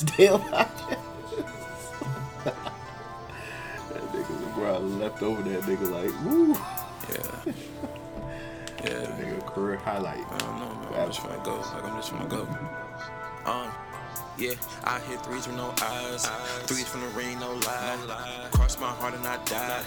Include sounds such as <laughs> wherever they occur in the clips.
Still <laughs> that nigga LeBron left over that nigga like, woo. Yeah. Yeah. That nigga career highlight. I don't know, man. I'm just trying to go. Like I'm just trying to go. Um. Yeah, I hit threes with no eyes. Threes from the ring, no lie. Cross my heart and I died.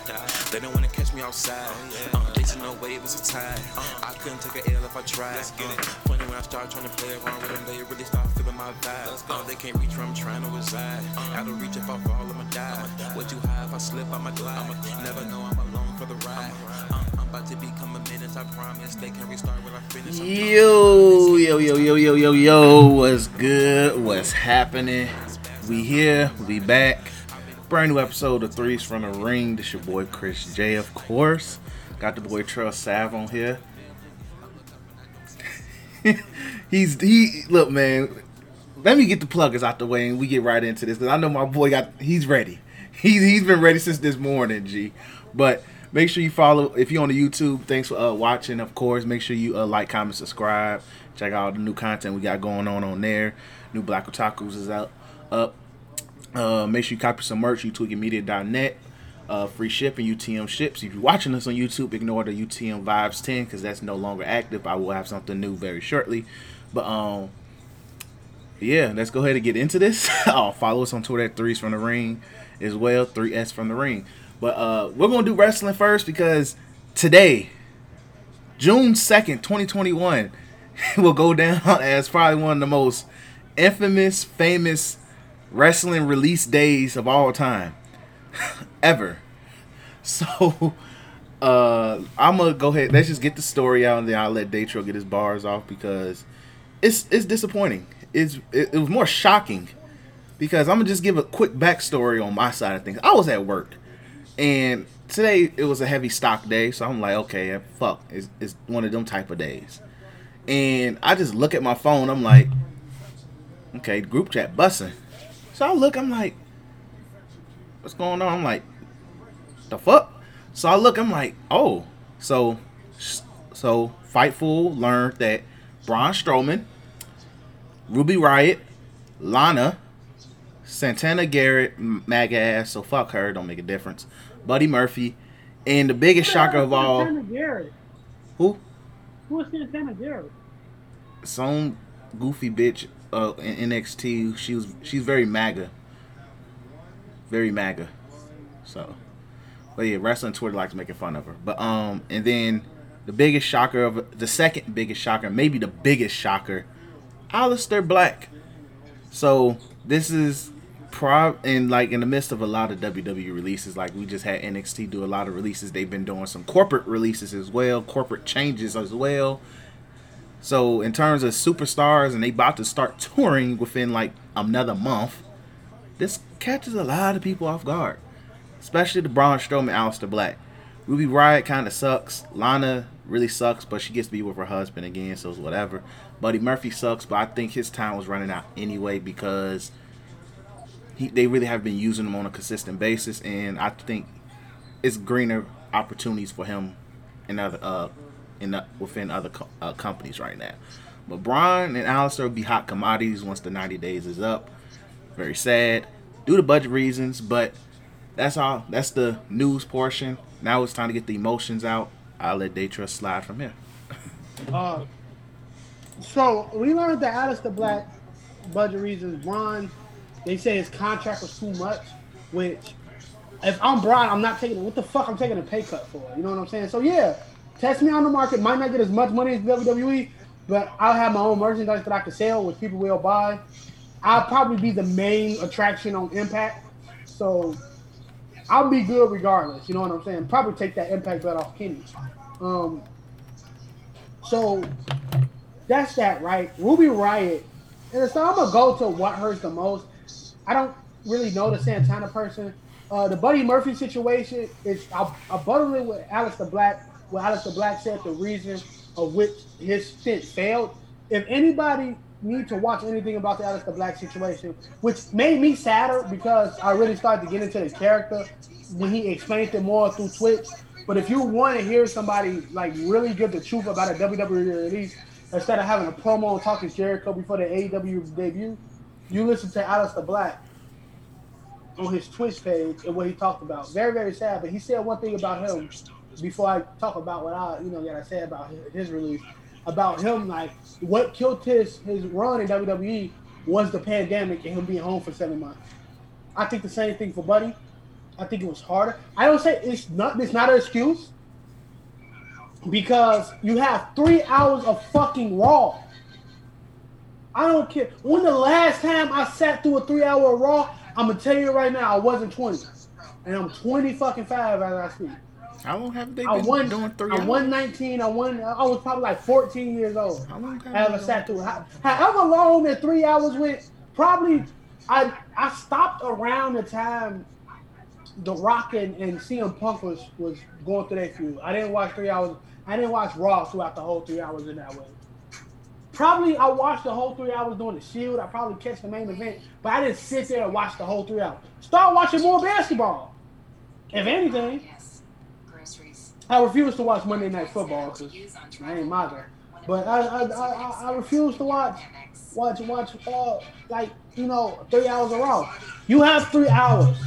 They don't wanna catch me outside. Uh, they just no way it was a tie. I couldn't take a L if I tried. Uh, funny when I start trying to play around with them, they really start feeling my vibe. Uh, they can't reach where I'm trying to reside. Out of reach if I fall, I'ma die. Way too high if I slip, I'ma glide. Never know I'm alone for the ride. I'm about to become a menace, I promise. They can restart when I finish. Yo, yo, yo, yo, yo, yo, yo. What's good? What's happening? We here. We back. Brand new episode of Threes from the Ring. This your boy Chris Jay, of course. Got the boy Trell Sav on here. <laughs> He's he look man. Let me get the pluggers out the way and we get right into this because I know my boy got he's ready. <laughs> He's he's been ready since this morning, G. But make sure you follow if you're on the YouTube. Thanks for uh, watching, of course. Make sure you uh, like, comment, subscribe. Check out the new content we got going on on there. New Black Otakus is out up. Uh, make sure you copy some merch. You YouTweekingMedia.net. Uh, free shipping, UTM ships. If you're watching us on YouTube, ignore the UTM Vibes 10 because that's no longer active. I will have something new very shortly. But um, yeah, let's go ahead and get into this. <laughs> oh, follow us on Twitter at Threes from the Ring as well, 3S from the Ring. But uh, we're gonna do wrestling first because today, June 2nd, 2021, <laughs> will go down <laughs> as probably one of the most infamous, famous wrestling release days of all time. Ever. <laughs> So uh I'm gonna go ahead. Let's just get the story out, and then I'll let Datro get his bars off because it's it's disappointing. It's it, it was more shocking because I'm gonna just give a quick backstory on my side of things. I was at work, and today it was a heavy stock day, so I'm like, okay, fuck, it's, it's one of them type of days. And I just look at my phone. I'm like, okay, group chat bussing. So I look. I'm like, what's going on? I'm like, the fuck? So I look. I'm like, oh, so so Fightful learned that Braun Strowman, Ruby Riott, Lana, Santana Garrett, MAGA ass, so fuck her, don't make a difference. Buddy Murphy, and the biggest shocker of all, Santana Garrett. who? Who is Santana Garrett? Some goofy bitch uh, in NXT. She was she's very MAGA, very MAGA. So, but yeah, wrestling Twitter likes making fun of her. But um, and then the biggest shocker of the second biggest shocker, maybe the biggest shocker, Aleister Black. So this is prob and like in the midst of a lot of WWE releases. Like we just had NXT do a lot of releases. They've been doing some corporate releases as well, corporate changes as well. So in terms of superstars, and they about to start <laughs> touring within like another month, this catches a lot of people off guard, especially the Braun Strowman, Aleister Black. Ruby Riott kind of sucks. Lana really sucks, but she gets to be with her husband again, so it's whatever. Buddy Murphy sucks, but I think his time was running out anyway because he, they really have been using him on a consistent basis, and I think it's greener opportunities for him in other uh in the, within other co- uh, companies right now. But Braun and Aleister will be hot commodities once the 90 days is up. Very sad due to budget reasons, but that's all. That's the news portion. Now it's time to get the emotions out. I'll let Daytrust slide from here. Uh, so we learned that Aleister Black, budget reasons, Braun, they say his contract was too much, which if I'm Braun, I'm not taking it. what the fuck I'm taking a pay cut for. You know what I'm saying? So yeah, test me on the market. Might not get as much money as WWE, but I'll have my own merchandise that I can sell, which people will buy. I'll probably be the main attraction on Impact. So I'll be good regardless. You know what I'm saying? Probably take that Impact belt off Kenny. Um, so that's that, right? Ruby Riott. And so I'm gonna go to what hurts the most. I don't really know the Santana person. Uh, the Buddy Murphy situation is I, I buttered it with Aleister Black. Where Aleister Black said the reason of which his stint failed. If anybody need to watch anything about the Aleister Black situation, which made me sadder because I really started to get into his character when he explained it more through Twitch. But if you want to hear somebody like really give the truth about a WWE release, instead of having a promo and talking Jericho before the AEW debut, you listen to Aleister Black on his Twitch page and what he talked about. Very, very sad. But he said one thing about him before I talk about what I, you know, gotta say about his, his release. About him, like what killed his his run in WWE was the pandemic and him being home for seven months. I think the same thing for Buddy. I think it was harder. I don't say it's not. It's not an excuse because you have three hours of fucking Raw. I don't care. When the last time I sat through a three-hour Raw, I'm gonna tell you right now, I wasn't 20, and I'm 20 fucking five as I speak. How long have they been I won. doing three I hours? won 19. I won. I was probably like 14 years old. How long have I ever sat through. How- However long that three hours went, probably I I stopped around the time The Rock and, and CM Punk was was going through that feud. I didn't watch three hours. I didn't watch Raw throughout the whole three hours in that way. Probably I watched the whole three hours doing the Shield. I probably catch the main event, but I didn't sit there and watch the whole three hours. Start watching more basketball. If anything, Groceries. I refuse to watch Monday Night Football because I ain't mother. But I I, I, I- refuse to watch watch watch uh like you know three hours of Raw. You have three hours.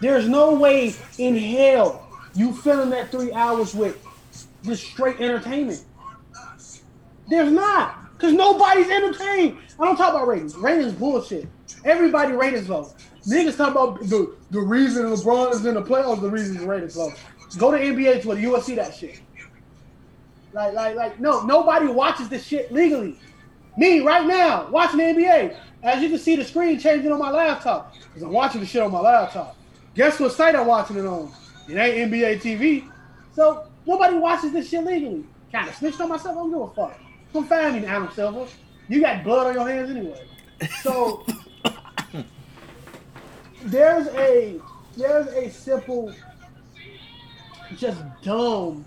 There's no way in hell you filling that three hours with just straight entertainment. There's not, cause nobody's entertained. I don't talk about ratings. Ratings bullshit. Everybody ratings low. Niggas talk about the the reason LeBron is in the playoffs. The reason the ratings low. Go to NBA Twitter. You will see that shit. Like like like no, nobody watches this shit legally. Me right now watching the NBA. As you can see, the screen changing on my laptop because I'm watching the shit on my laptop. Guess what site I'm watching it on? It ain't NBA TV. So nobody watches this shit legally. Kind of snitched on myself. I don't give a fuck. Come find me, Adam Silver. You got blood on your hands anyway. So <laughs> there's a there's a simple, just dumb.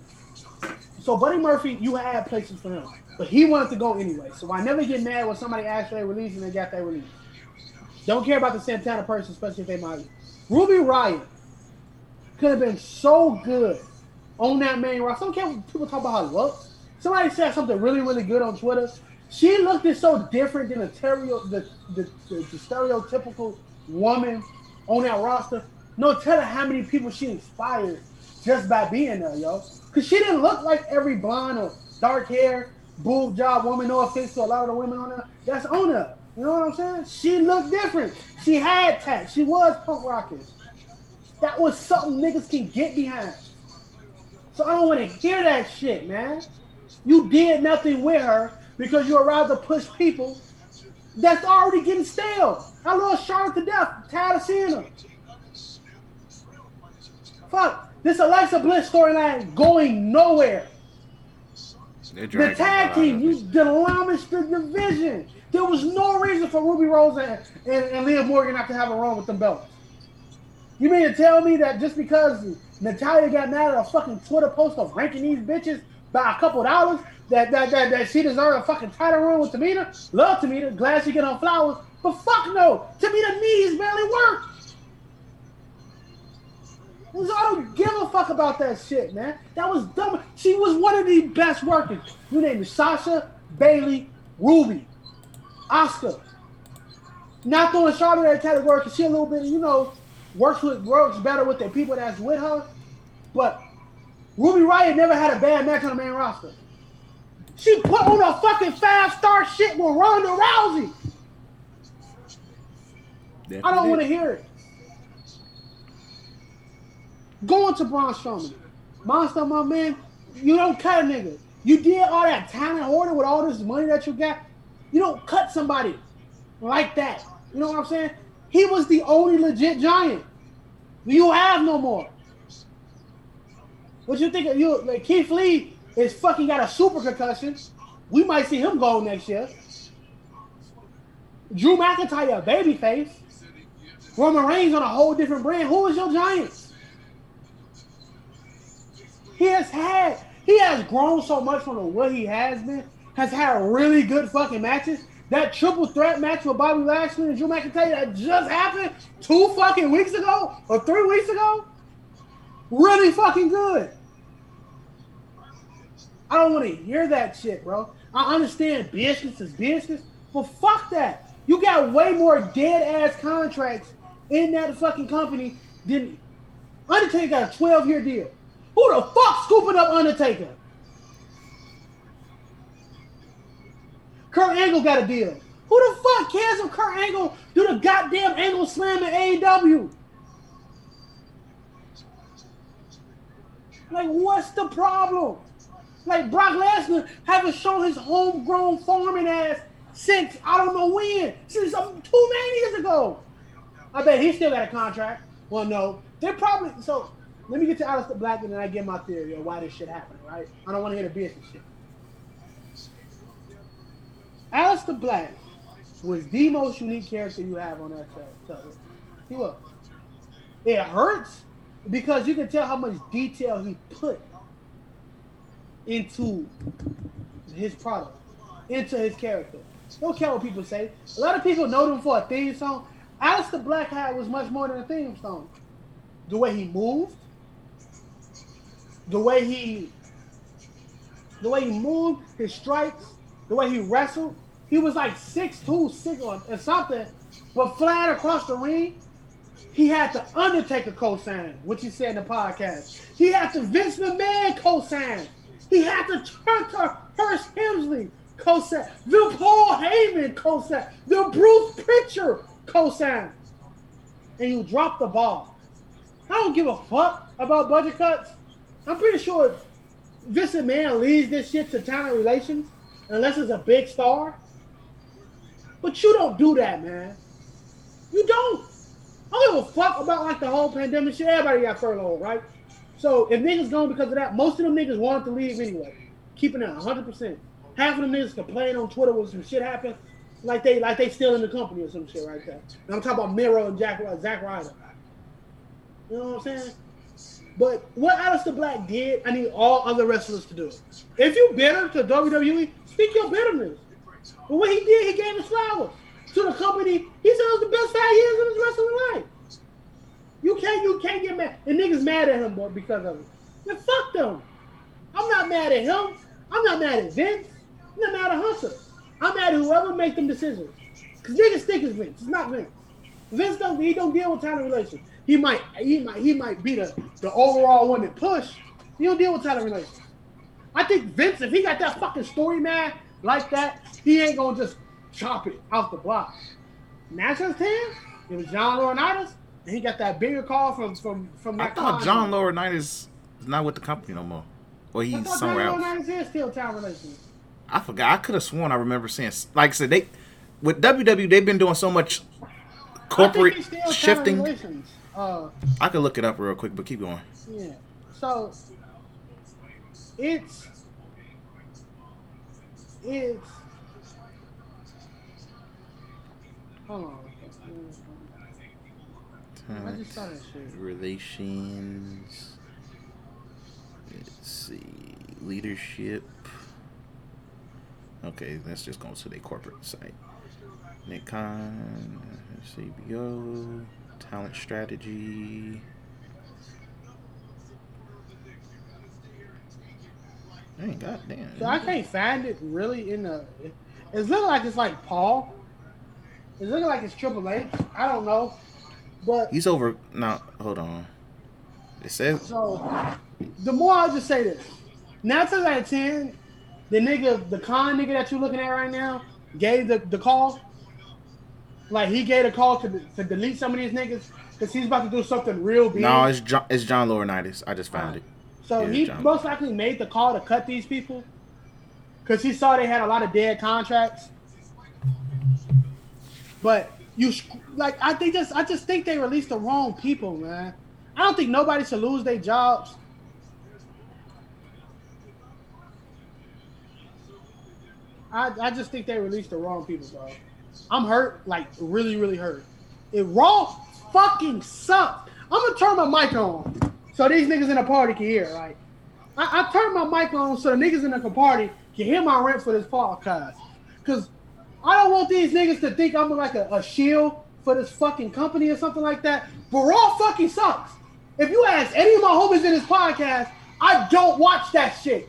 So Buddy Murphy, you had places for him, but he wanted to go anyway. So I never get mad when somebody asks for a release and they got that release. Don't care about the Santana person, especially if they might. Ruby Riott could have been so good on that main roster. I don't care what people talk about how it looks. Somebody said something really, really good on Twitter. She looked so different than the, the, the, the, the stereotypical woman on that roster. No telling how many people she inspired just by being there, yo. Cause she didn't look like every blonde or dark hair, boob job woman. No offense to a lot of the women on there. That's on her. You know what I'm saying? She looked different. She had tats. She was punk rocking. That was something niggas can get behind. So I don't want to hear that shit, man. You did nothing with her because you're to push people that's already getting stale. I love Charlotte to death. Tired of seeing her. Fuck. This Alexa Bliss storyline going nowhere. The tag team, you demolished the division. There was no reason for Ruby Rose and, and, and Liv Morgan not to have a run with them belts. You mean to tell me that just because Natalya got mad at a fucking Twitter post of ranking these bitches by a couple dollars, that that, that, that she deserved a fucking title run with Tamina? Love Tamina, glad she get on flowers, but fuck no, Tamina knees barely work. I don't give a fuck about that shit, man. That was dumb. She was one of the best workers. You name it Sasha, Bayley, Ruby, Asuka. Not throwing Charlotte in that category because she a little bit, you know, works with works better with the people that's with her. But Ruby Riott never had a bad match on the main roster. She put on a fucking five star shit with Ronda Rousey. I don't want to hear it. Going to Braun Strowman. Monster, my man, you don't cut a nigga. You did all that talent hoarding with all this money that you got. You don't cut somebody like that. You know what I'm saying? He was the only legit giant. You have no more. What you think of you like Keith Lee is fucking got a super concussion. We might see him go next year. Drew McIntyre, babyface. Roman Reigns on a whole different brand. Who is your giant? He has had, he has grown so much from the what he has been, has had really good fucking matches. That triple threat match with Bobby Lashley and Drew McIntyre that just happened two fucking weeks ago or three weeks ago, really fucking good. I don't want to hear that shit, bro. I understand business is business, but fuck that. You got way more dead ass contracts in that fucking company than Undertaker got a 12 year deal. Who the fuck scooping up Undertaker? Kurt Angle got a deal. Who the fuck cares if Kurt Angle do the goddamn Angle Slam in AEW? Like, what's the problem? Like Brock Lesnar haven't shown his homegrown farming ass since I don't know when, since um, two years ago. I bet he still got a contract. Well, no, they're probably so. Let me get to Aleister Black and then I get my theory on why this shit happened. Right? I don't want to hear the business shit. Aleister Black was the most unique character you have on that show. He was. It hurts because you can tell how much detail he put into his product, into his character. Don't care what people say. A lot of people know him for a theme song. Aleister Black had was much more than a theme song. The way he moved, the way he, the way he moved, his strikes, the way he wrestled. He was like six two, six or, something, but flat across the ring. He had the Undertaker co-sign, which he said in the podcast. He had to Vince McMahon co-sign. He had the Hunter Hearst Helmsley co-sign. The Paul Heyman co-sign. The Bruce Pritchard co-sign. And you drop the ball. I don't give a fuck about budget cuts. I'm pretty sure Vince Man leads this shit to talent relations unless it's a big star. But you don't do that, man. You don't. I don't give a fuck about like the whole pandemic shit. Everybody got furloughed, right? So if niggas gone because of that, most of them niggas wanted to leave anyway. Keeping it 100%. Half of them niggas complain on Twitter when some shit happened, like they like they still in the company or some shit right there. And I'm talking about Miro and Jack Zack Ryder. You know what I'm saying? But what Aleister Black did, I need all other wrestlers to do. If you bitter to WWE, speak your bitterness. But what he did, he gave his flowers to the company. He said it was the best five years of his wrestling life. You can't, you can't get mad. And niggas mad at him boy, because of it. Then fuck them. I'm not mad at him. I'm not mad at Vince. I'm not mad at Hunter. I'm mad at whoever make them decisions. Cause niggas think it's Vince. It's not Vince. Vince don't he don't deal with talent relations. He might he might he might be the, the overall one that push. He don't deal with talent relations. I think Vince, if he got that fucking story man like that, he ain't gonna just chop it off the block. National ten, it was John Laurinaitis, and he got that bigger call from from from I thought John Laurinaitis is not with the company no more. Or I he's somewhere John else. Laurinaitis is still talent relations. I forgot. I could have sworn I remember seeing. Like I said, they with WWE they've been doing so much corporate I think he's still talent shifting. Uh, I could look it up real quick, but keep going. Yeah. So it's it's hold on. I just saw that shit. Relations. Let's see. Leadership. Okay, let's just go to their corporate site. Nick Khan, CBO, talent strategy. Dang, goddamn. So I can't find it really in the. It's looking like it's like Paul. It's looking like it's Triple H. I don't know, but He's over. No, hold on. It says So the more I just say this, nine times out of ten, the nigga, the con nigga that you're looking at right now, gave the, the call. Like he gave a call to, to delete some of these niggas because he's about to do something real big. no. It's John. It's John Laurinaitis. I just found it. so yeah, he most likely made the call to cut these people because he saw they had a lot of dead contracts. But you like I think just I just think they released the wrong people, man. I don't think nobody should lose their jobs. I, I just think they released the wrong people, bro. I'm hurt, like really, really hurt. It raw fucking sucks. I'm gonna turn my mic on so these niggas in the party can hear, right? I, I turned my mic on so the niggas in the party can hear my rent for this podcast. Cause I don't want these niggas to think I'm like a, a shield for this fucking company or something like that. But Raw fucking sucks. If you ask any of my homies in this podcast, I don't watch that shit.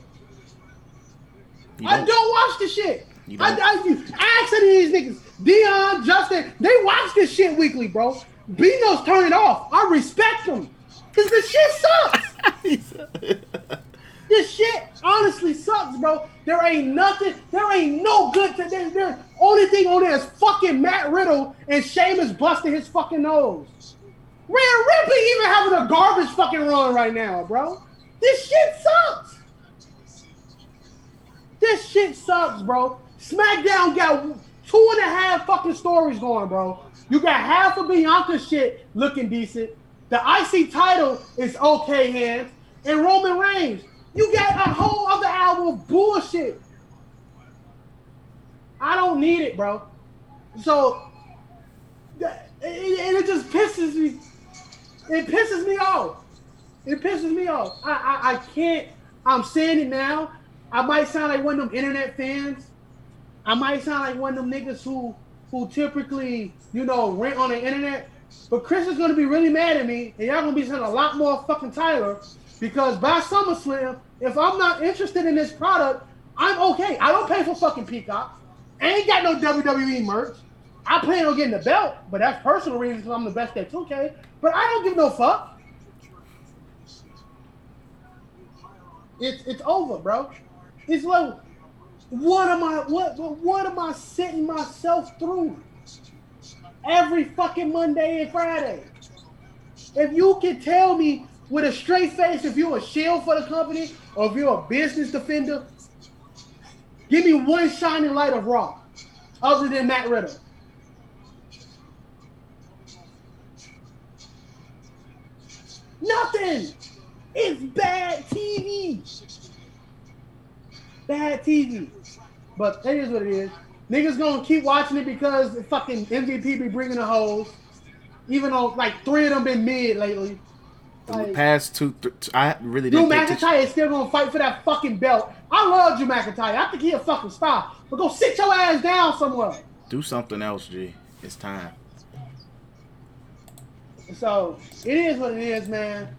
I don't, don't watch the shit. You I, don't- I, you- ask any of these niggas, Dion, Justin, they watch this shit weekly, bro. Bino's turning off. I respect them. Cause the shit <laughs> sucks. This shit honestly sucks, bro. There ain't nothing. There ain't no good to this. There, only thing on there is fucking Matt Riddle and Sheamus busting his fucking nose. Rhea Ripley even having a garbage fucking run right now, bro. This shit sucks. This shit sucks, bro. SmackDown got two and a half fucking stories going, bro. You got half of Bianca shit looking decent. The IC title is okay hands. And Roman Reigns. You got a whole other album of bullshit. I don't need it, bro. So, and it just pisses me. It pisses me off. It pisses me off. I, I, I can't. I'm saying it now. I might sound like one of them internet fans. I might sound like one of them niggas who who typically, you know, rent on the internet. But Chris is gonna be really mad at me, and y'all gonna be saying a lot more fucking Tyler because by SummerSlam, if I'm not interested in this product, I'm okay. I don't pay for fucking Peacock. I ain't got no WWE merch. I plan on getting the belt, but that's personal reasons because I'm the best at 2K. But I don't give no fuck. It's it's over, bro. It's like, what am I what what, am I setting myself through? Every fucking Monday and Friday. If you can tell me with a straight face if you're a shield for the company or if you're a business defender, give me one shining light of Raw, other than Matt Riddle. Nothing. It's bad TV. Bad TV. But that is what it is. Niggas gonna keep watching it because the fucking MVP be bringing the hoes. Even though like three of them been mid lately. the past two, th- t- I really Drew didn't attention. McIntyre is still gonna fight for that fucking belt. I love Drew McIntyre. I think he a fucking star. But go sit your ass down somewhere. Do something else, G. It's time. So it is what it is, man.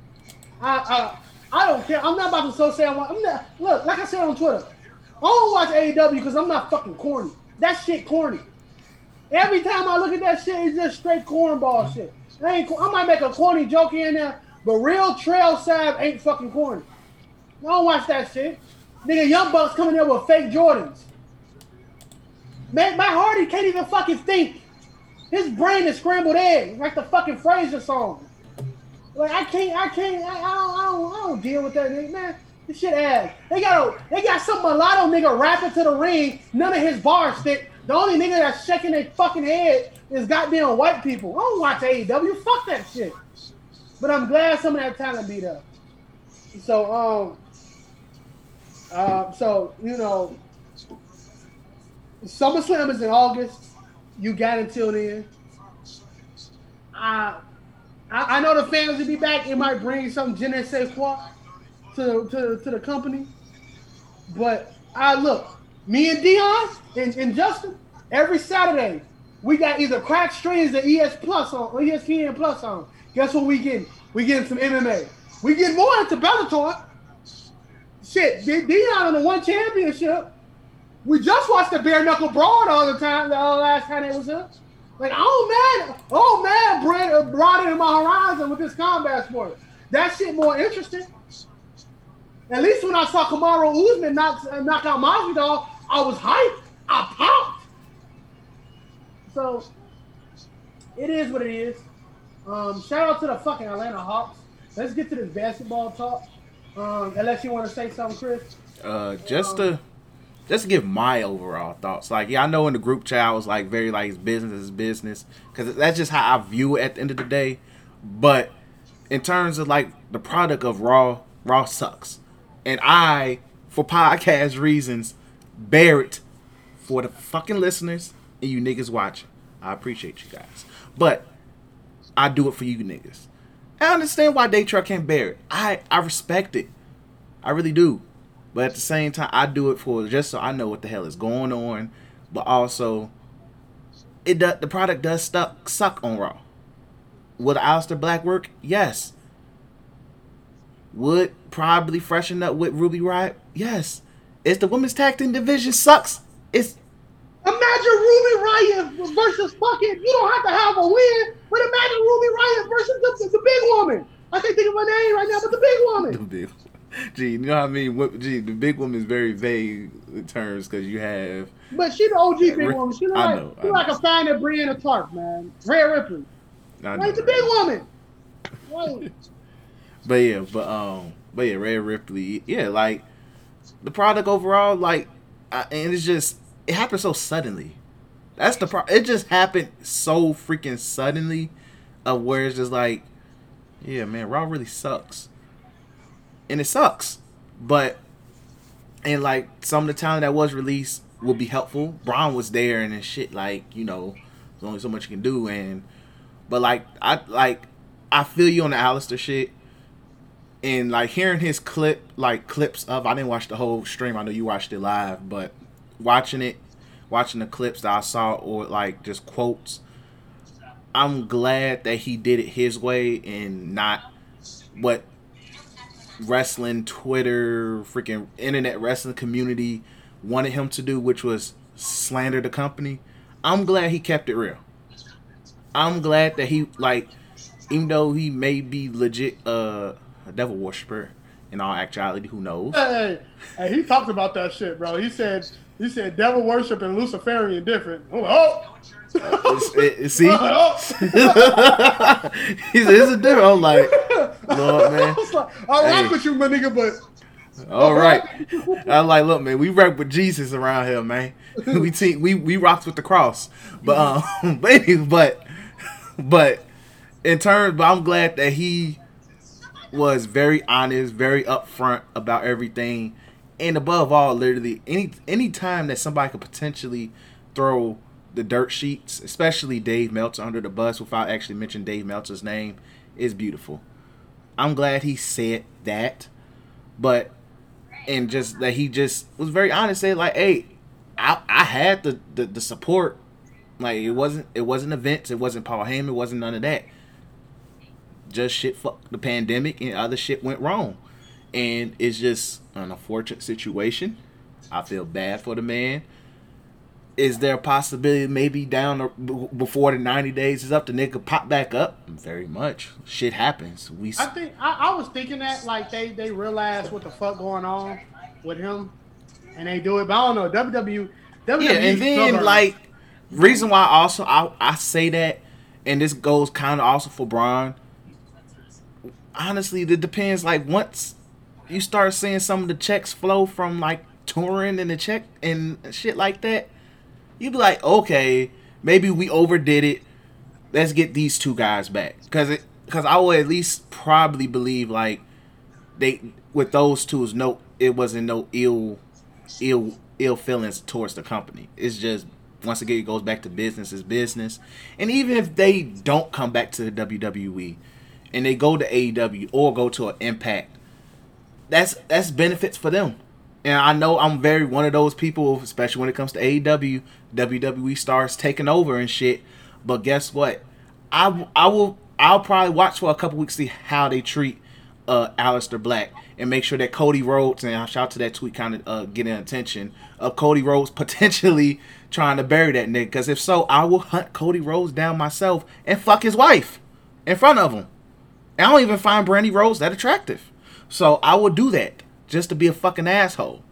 I I, I don't care. I'm not about to so say I want. I'm not. Look, like I said on Twitter, I don't watch AEW because I'm not fucking corny. That shit corny. Every time I look at that shit, it's just straight cornball shit. It ain't. I might make a corny joke and there, but real Trell Sav ain't fucking corny. I don't watch that shit. Nigga, Young Bucks coming there with fake Jordans. Man, my Hardy can't even fucking think. His brain is scrambled eggs, like the fucking Fraser song. Like I can't, I can't, I, I, don't, I, don't, I don't deal with that nigga, man. Shit ass. They got a, they got some mulatto nigga rapping to the ring. None of his bars stick. The only nigga that's shaking their fucking head is goddamn white people. I don't watch AEW. Fuck that shit. But I'm glad some of that talent beat up. So um, uh, so you know, SummerSlam is in August. You got until then. I, I I know the fans will be back. It might bring some je ne quoi to, to, to the company. But I look, me and Dion and, and Justin, every Saturday, we got either crack streams or ES Plus on or ESPN Plus on. Guess what we getting? We getting some MMA. We getting more into Bellator. Shit, Dion on the one championship. We just watched the bare knuckle brawl all the time. The uh, last time it was here. Like, oh man, oh man, Brent uh, brought it in my horizon with this combat sport. That shit more interesting. At least when I saw Kamaru Usman knock, uh, knock out Masvidal, I was hyped. I popped. So it is what it is. Um, shout out to the fucking Atlanta Hawks. Let's get to this basketball talk. Um, unless you want to say something, Chris. Uh, just to just to give my overall thoughts. Like, yeah, I know in the group chat I was like very like business is business because that's just how I view it at the end of the day. But in terms of like the product of Raw, Raw sucks, and I, for podcast reasons, bear it for the fucking listeners and you niggas watching. I appreciate you guys, but I do it for you niggas. I understand why Day Truck can't bear it. I I respect it. I really do. But at the same time, I do it for just so I know what the hell is going on. But also, it does the product does stuck suck on Raw. Will Would Aleister Black work? Yes. Would probably freshen up with Ruby Riott? Yes. Is the women's tag team division sucks? It's Imagine Ruby Riott versus fucking. You don't have to have a win, but imagine Ruby Riott versus the, the big woman. I can't think of her name right now, but the big The woman. big, <laughs> gee, you know what I mean? What, gee, the big woman is very vague in terms because you have But she the OG big woman. She look I like know, she I like know. a fan of Brianna Tarp, man. Rhea Ripley. Like the big woman. <laughs> Right. But yeah, but um, but yeah, Rhea Ripley, yeah, like the product overall, like, I, and it's just it happened so suddenly. That's the pro. It just happened so freaking suddenly, of where it's just like, yeah, man, Raw really sucks, and it sucks. But and like some of the talent that was released will be helpful. Braun was there and then shit, like you know, there's only so much you can do, and but like I like I feel you on the Aleister shit. And like hearing his clip, like clips of, I didn't watch the whole stream. I know you watched it live, but watching it, watching the clips that I saw, or like just quotes, I'm glad that he did it his way and not what wrestling, Twitter, freaking internet wrestling community wanted him to do, which was slander the company. I'm glad he kept it real. I'm glad that he like, even though he may be legit uh, a devil worshiper in all actuality, who knows? Hey, hey, he talked about that shit, bro. He said he said devil worship and Luciferian different. Oh, It's- it- it- see, oh. <laughs> he's it's a different. I'm like, Lord, man. I was like, I rock Hey. with you, my nigga, but All right. I'm like, look, man, we rock with Jesus around here, man. We <laughs> te- we we rocks with the cross, but um, <laughs> but but but in terms, but I'm glad that he was very honest, very upfront about everything, and above all, literally any any time that somebody could potentially throw the dirt sheets, especially Dave Meltzer under the bus without actually mentioning Dave Meltzer's name, is beautiful. I'm glad he said that, but and just that he just was very honest, said like, "Hey, I I had the the, the support. Like it wasn't it wasn't events, it wasn't Paul Heyman, it wasn't none of that. Just shit, fuck the pandemic and other shit went wrong, and it's just an unfortunate situation. I feel bad for the man. Is there a possibility maybe down before the ninety days is up, the nigga pop back up? Very much. Shit happens. We I think I, I was thinking that like they they realized what the fuck going on with him, and they do it. But I don't know WWE. WWE Yeah, and then stubborn. like reason why also I I say that, and this goes kind of also for Braun. Honestly, it depends. Like once you start seeing some of the checks flow from like touring and the check and shit like that, you'd be like, okay, maybe we overdid it. Let's get these two guys back because it because I would at least probably believe like they with those two is no it wasn't no ill ill ill feelings towards the company. It's just once again it goes back to business is business. And even if they don't come back to the WWE and they go to AEW or go to an Impact, that's that's benefits for them. And I know I'm very one of those people, especially when it comes to AEW, WWE stars taking over and shit. But guess what? I I will I'll probably watch for a couple weeks to see how they treat uh Aleister Black and make sure that Cody Rhodes and I'll shout to that tweet kind of uh, getting attention of Cody Rhodes <laughs> potentially trying to bury that nigga. Because if so, I will hunt Cody Rhodes down myself and fuck his wife in front of him. I don't even find Brandi Rhodes that attractive. So I would do that just to be a fucking asshole.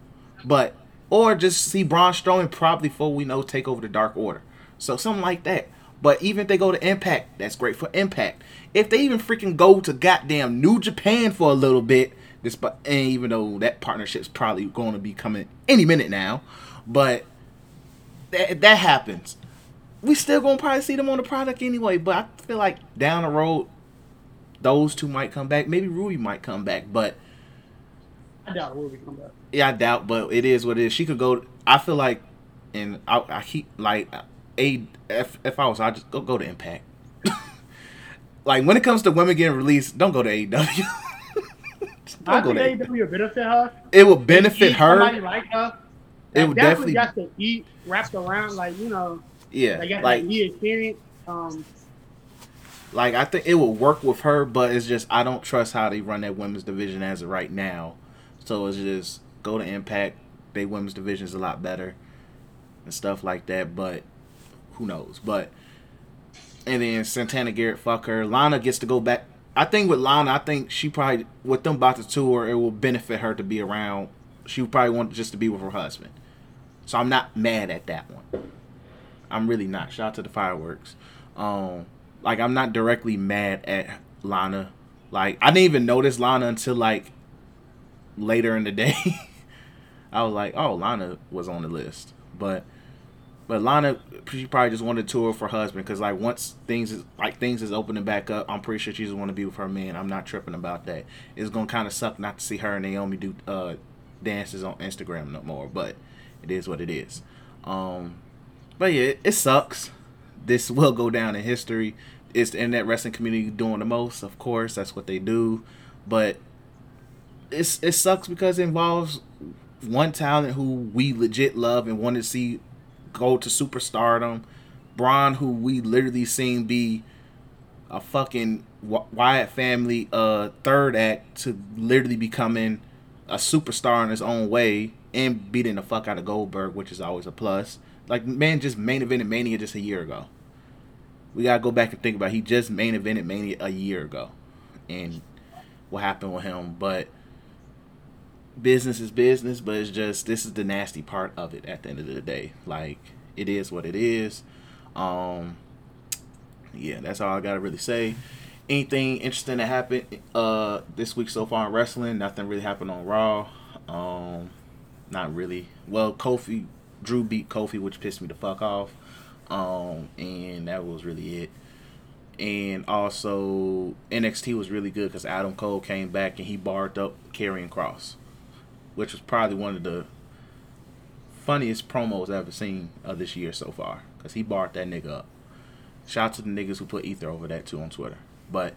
But or just see Braun Strowman probably before we know take over the Dark Order. So something like that. But even if they go to Impact, that's great for Impact. If they even freaking go to goddamn New Japan for a little bit, despite and even though that partnership's probably going to be coming any minute now, but that that happens. We still gonna probably see them on the product anyway. But I feel like down the road, those two might come back. Maybe Ruby might come back, but I doubt Ruby come back. yeah, I doubt. But it is what it is. She could go. I feel like, and I, I keep like a if if I was, I just go go to Impact. <laughs> like when it comes to women getting released, don't go to AEW. <laughs> I go think to AEW would benefit her. It would benefit Eat Somebody her. like her. It would definitely got to eat wrapped around like you know yeah. they got Like that E experience. Um, Like I think it would work with her, but it's just I don't trust how they run that women's division as of right now. So it's just go to Impact. They women's division is a lot better. and stuff like that. But who knows? But and then Santana Garrett, fuck her. Lana gets to go back. I think with Lana, I think she probably with them about to tour, it will benefit her to be around. She probably want just to be with her husband. So I'm not mad at that one. I'm really not. Shout out to the fireworks. Um, like I'm not directly mad at Lana. Like I didn't even notice Lana until like later in the day. <laughs> I was like, oh, Lana was on the list, but but Lana, she probably just wanted to tour for her husband because like once things is like things is opening back up, I'm pretty sure she just want to be with her man. I'm not tripping about that. It's gonna kind of suck not to see her and Naomi do uh dances on Instagram no more, but it is what it is. Um, but yeah, it, it sucks. This <laughs> will go down in history. It's the internet wrestling community doing the most, of course. That's what they do, but it's it sucks because it involves one talent who we legit love and want to see go to superstardom. Braun, who we literally seen be a fucking Wyatt family uh third act to literally becoming a superstar in his own way and beating the fuck out of Goldberg, which is always a plus. Like man, just main evented Mania just a year ago. We gotta go back and think about it. he just main evented Mania a year ago, and what happened with him. But business is business, but it's just this is the nasty part of it at the end of the day. Like it is what it is. Um yeah, that's all I gotta really say. Anything interesting that happened uh this week so far in wrestling? Nothing really happened on Raw. Um not really. Well, Kofi Drew beat Kofi, which pissed me the fuck off. Um and that was really it and also NXT was really good because Adam Cole came back and he barred up Karrion Kross, which was probably one of the funniest promos I've ever seen of this year so far. Cause he barred that nigga up. Shout out to the niggas who put ether over that too on Twitter. But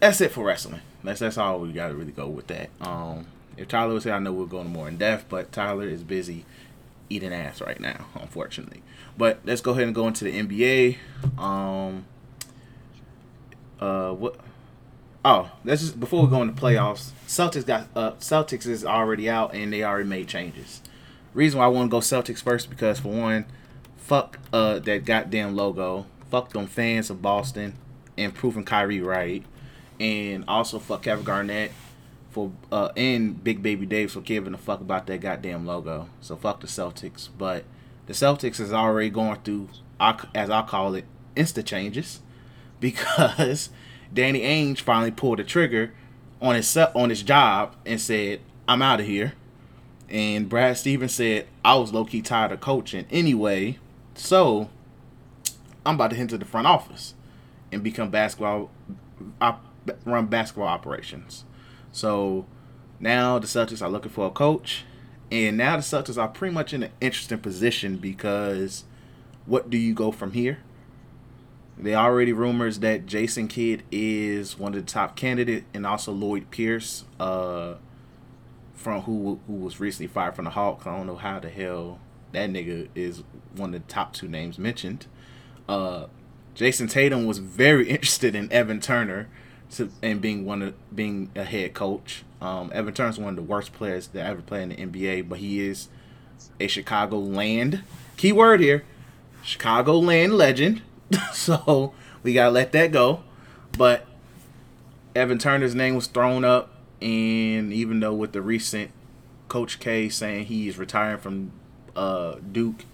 that's it for wrestling. That's that's all we gotta really go with that. Um, if Tyler was here, I know we're going more in depth, but Tyler is busy eating ass right now, <laughs> unfortunately. But let's go ahead and go into the NBA. Um, uh, what Oh, this is before we go into playoffs. Celtics got uh, Celtics is already out and they already made changes. Reason why I want to go Celtics first because for one, fuck uh that goddamn logo. Fuck them fans of Boston and proving Kyrie right, and also fuck Kevin Garnett for uh and Big Baby Dave for giving a fuck about that goddamn logo. So fuck the Celtics. But the Celtics is already going through as I call it insta changes <laughs> because Danny Ainge finally pulled the trigger on his on his job and said, "I'm out of here." And Brad Stevens said, "I was low key tired of coaching anyway, so I'm about to head to the front office and become basketball, run basketball operations." So now the Celtics are looking for a coach, and now the Celtics are pretty much in an interesting position because what do you go from here? They already rumors that Jason Kidd is one of the top candidate, and also Lloyd Pierce, uh, from who who was recently fired from the Hawks. I don't know how the hell that nigga is one of the top two names mentioned. Uh, Jayson Tatum was very <laughs> interested in Evan Turner, to, and being one of being a head coach. Um, Evan Turner's one of the worst players that ever played in the NBA, but he is a Chicago land keyword here, Chicago land legend. <laughs> so we gotta let that go. But Evan Turner's name was thrown up, and even though with the recent Coach K saying he is retiring from uh, Duke,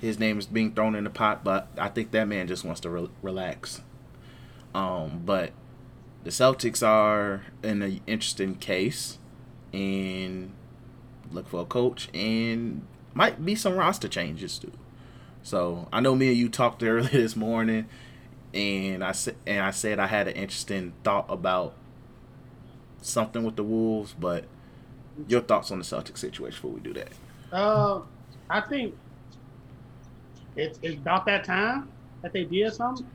his name is being thrown in the pot. But I think that man just wants to re- relax. Um, but the Celtics are in an interesting case, and look for a coach, and might be some roster changes too. So I know me and you talked <laughs> earlier this morning, and I said and I said I had an interesting thought about something with the Wolves, but your thoughts on the Celtics situation before we do that? Uh, I think it's it's about that time that they did something.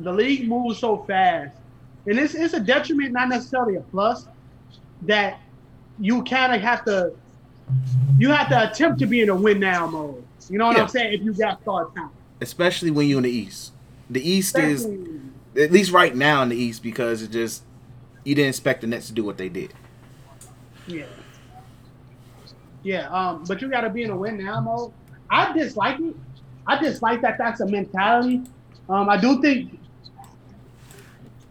The league moves so fast, and it's it's a detriment, not necessarily a plus, that you kind of have to you have to attempt to be in a win now mode. You know what yeah. I'm saying? If you got star talent, especially when you're in the East. The East especially. is at least right now in the East because it just you didn't expect the Nets to do what they did. Yeah. Yeah, um, but you got to be in a win now mode. I dislike it. I dislike that that's a mentality. Um, I do think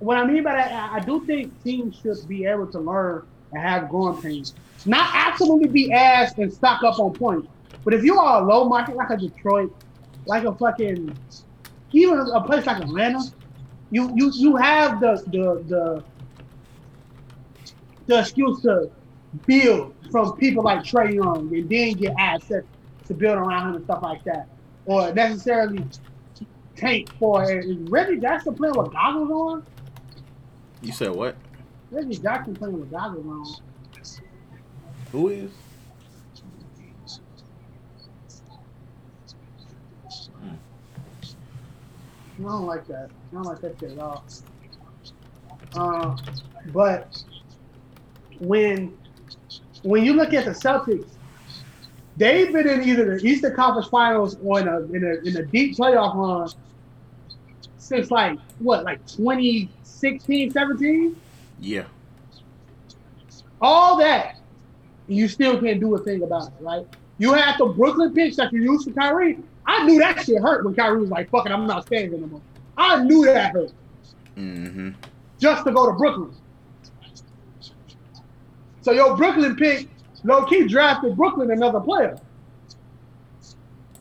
what I mean by that, I do think teams should be able to learn and have growing pains. Not absolutely be ass and stock up on points. But if you are a low market like a Detroit, like a fucking even a place like Atlanta, you you you have the the the the excuse to build from people like Trae Young and then get assets to build around him and stuff like that. Or necessarily tank for is Reggie Jackson playing with goggles on? You said what? Reggie Jackson playing with goggles on. Who is? I don't like that. I don't like that shit at all. Uh, but when when you look at the Celtics, they've been in either the Eastern Conference Finals or in a in a, in a deep playoff run since like what, like 2016, 17? Yeah. All that, you still can't do a thing about it, right? You had the Brooklyn pitch that you used for Kyrie. I knew that shit hurt when Kyrie was like, "Fuck it, I'm not staying anymore." I knew that hurt Mm-hmm. just to go to Brooklyn. So your Brooklyn pick, low key drafted Brooklyn another player.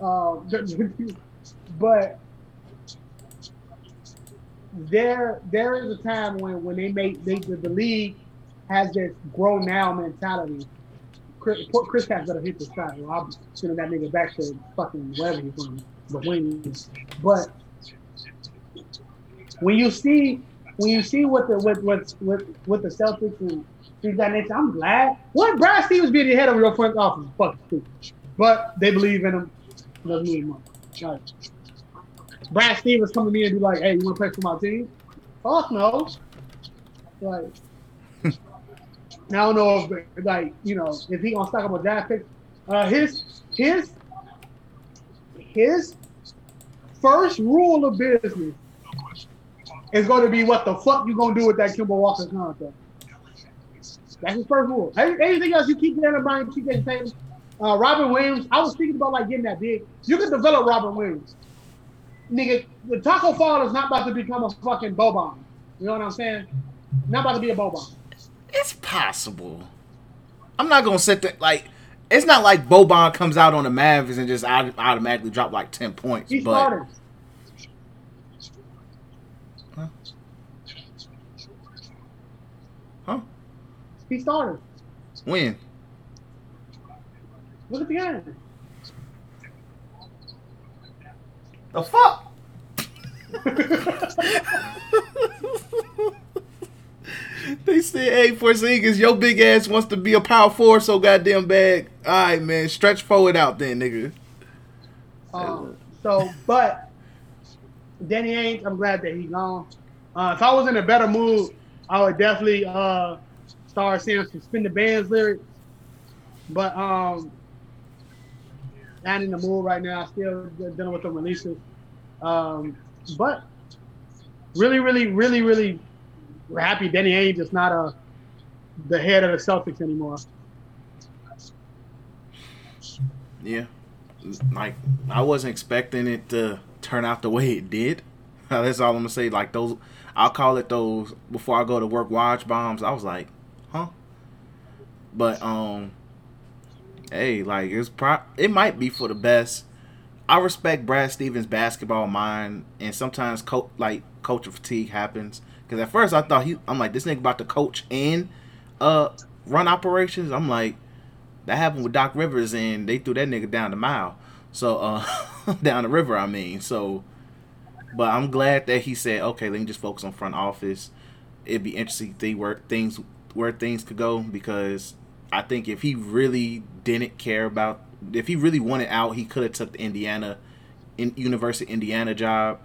Um, <laughs> but there, there is a time when when they make they the, the league has this grow now mentality. Chris, Chris Caps better hit the shot. Or I'm sending that nigga back to fucking wherever he's from, the wings. But when you see when you see what the what what what, what the Celtics and these guys next, I'm glad. What Brad Stevens being the head of your front office fucking stupid. But they believe in him. Doesn't mean much. Right. Brad Stevens come to me and be like, "Hey, you want to play for my team?" Fuck no. Like, I don't know if like you know if he gonna stock up on draft picks. Uh, his his his first rule of business is going to be what the fuck you gonna do with that Kemba Walker contract. That's his first rule. Anything else you keep getting about, you keep getting famous. Uh, Robin Williams, I was thinking about like getting that big. You could develop Robin Williams. Nigga, the Tacko Fall is not about to become a fucking Boban. You know what I'm saying? Not about to be a Boban. It's possible. I'm not gonna sit there like. It's not like Boban comes out on the Mavericks and just auto- automatically drop like ten points. He but started. Huh? Huh? He started. when? Look at the game. The fuck? they said, "Hey, Porzingis, your big ass wants to be a power forward so goddamn bad." All right, man, stretch forward out then, nigga. Um, so, but Danny Ainge, I'm glad that he's gone. Uh, if I was in a better mood, I would definitely uh, start saying some spin the bands lyrics. But um, not in the mood right now. I still dealing with the releases. Um, but really, really, really, really happy Danny Ainge is not a the head of the Celtics anymore. Yeah, like I wasn't expecting it to turn out the way it did. <laughs> That's all I'm gonna say. Like those, I'll call it those before I go to work. Watch bombs. I was like, huh? But um, hey, like it's pro. It might be for the best. I respect Brad Stevens' basketball mind, and sometimes co- like culture fatigue happens. Because at first I thought he, I'm like this nigga about to coach and uh run operations. I'm like that happened with Doc Rivers, and they threw that nigga down the mile. So uh <laughs> down the river, I mean. So, but I'm glad that he said, okay, let me just focus on front office. It'd be interesting to see where things where things could go because I think if he really didn't care about if he really wanted out, he could have took the Indiana in University of Indiana job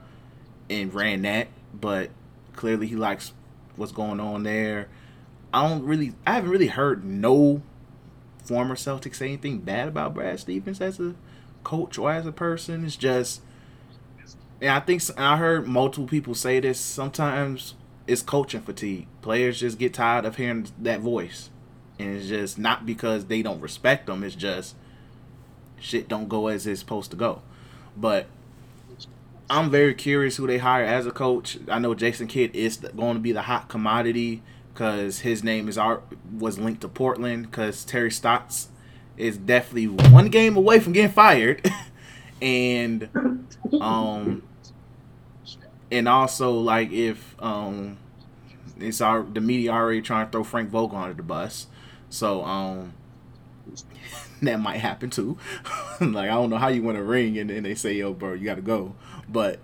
and ran that. But clearly he likes what's going on there. I don't really I haven't really heard no former Celtics say anything bad about Brad Stevens as a coach or as a person. It's just and I think I heard multiple people say this sometimes it's coaching fatigue. Players just get tired of hearing that voice. And it's just not because they don't respect them. It's just shit don't go as it's supposed to go. But I'm very curious who they hire as a coach. I know Jason Kidd is going to be the hot commodity because his name is art was linked to Portland because Terry Stotts is definitely one game away from getting fired, <laughs> and um, and also like if um, it's our the media already trying to throw Frank Vogel under the bus, so um, that might happen too. <laughs> like I don't know how you want to ring and then they say, "Yo, bro, you got to go," but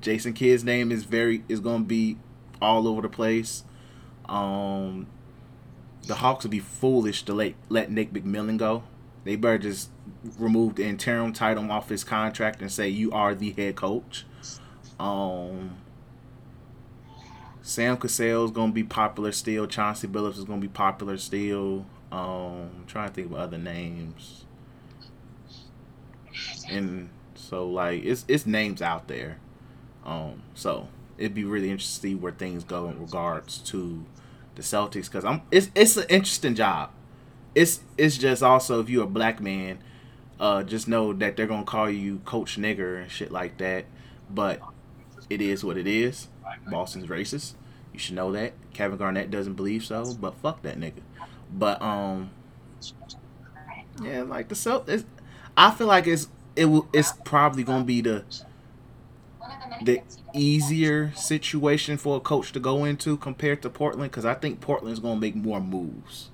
Jason Kidd's name is very is going to be all over the place. Um, the Hawks would be foolish to let let Nick McMillan go. They better just remove the interim title off his contract and say you are the head coach. Um, Sam Cassell is gonna be popular still. Chauncey Billups is gonna be popular still. Um, I'm trying to think of other names. And so like it's it's names out there. Um, so it'd be really interesting to see where things go in regards to the Celtics because I'm it's it's an interesting job. It's it's just also if you're a black man, uh, just know that they're gonna call you Coach Nigger and shit like that. But it is what it is. Boston's racist. You should know that. Kevin Garnett doesn't believe so, but fuck that nigga. But um, yeah, like the Celtics. I feel like it's it will it's probably gonna be the the easier situation for a coach to go into compared to Portland because I think Portland's gonna make more moves.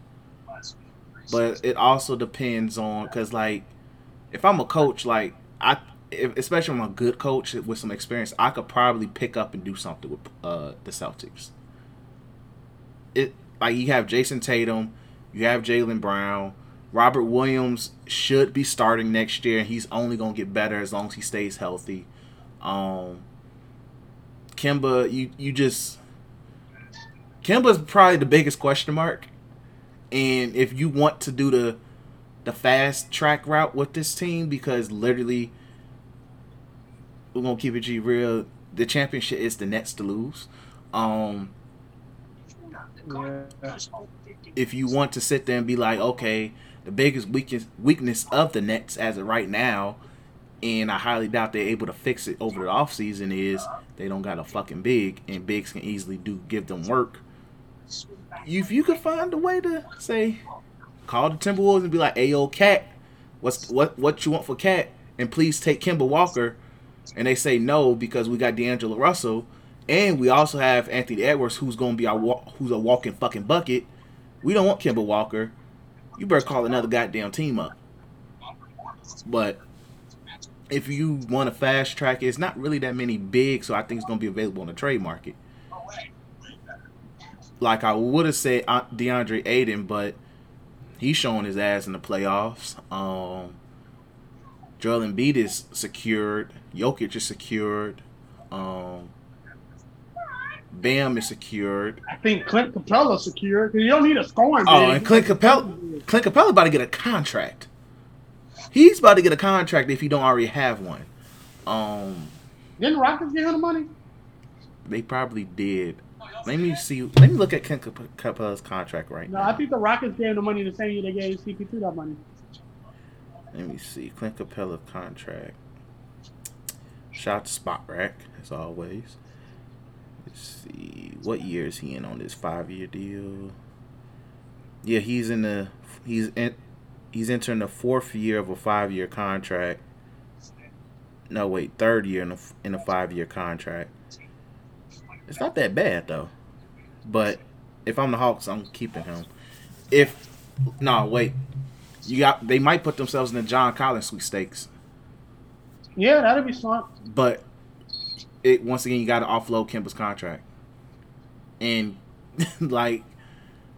But it also depends on because like if I'm a coach, like I if, especially if I'm a good coach with some experience, I could probably pick up and do something with uh, the Celtics. It like you have Jayson Tatum, you have Jaylen Brown, Robert Williams should be starting next year, and he's only gonna get better as long as he stays healthy. Um, Kemba, you you just Kemba's probably the biggest question mark, and if you want to do the the fast track route with this team, because literally we're gonna keep it G real. The championship is the Nets to lose. Um, Yeah. If you want to sit there and be like, okay, the biggest weakness weakness of the Nets as of right now, and I highly doubt they're able to fix it over the offseason is they don't got a fucking big, and bigs can easily do give them work. If you could find a way to say, call the Timberwolves and be like, "Hey, Cat, what's what what you want for Cat?" and please take Kemba Walker, and they say no because we got D'Angelo Russell, and we also have Anthony Edwards, who's to be our who's a walking fucking bucket. We don't want Kemba Walker. You better call another goddamn team up. But if you want to fast track it, it's not really that many big, so I think it's going to be available on the trade market. Like I would have said uh, DeAndre Ayton, but he's showing his ass in the playoffs. Um, Joel Embiid is secured. Jokic is secured. Um, Bam is secured. I think Clint Capela secured. because you don't need a scoring. Oh, big. and Clint Capela, Clint Capela about to get a contract. He's about to get a contract if he don't already have one. Um, Didn't Rockets give him the money? they probably did. Let me see. Let me look at Clint Cap- Capela's contract right No, now. I think the Rockets gave him the money the same year they gave CP2 that money. Let me see. Clint Capela contract. To Spotrac, as always. Let's see. What year is he in on this five year deal? Yeah, he's in the he's in he's entering the fourth year of a five year contract. No, wait, third year in a in a five year contract. It's not that bad though. But if I'm the Hawks, I'm keeping him. If no, wait, you got they might put themselves in the John Collins sweet sweepstakes, Yeah, that'd be smart. but it once again you got to offload Kemba's contract, and <laughs> like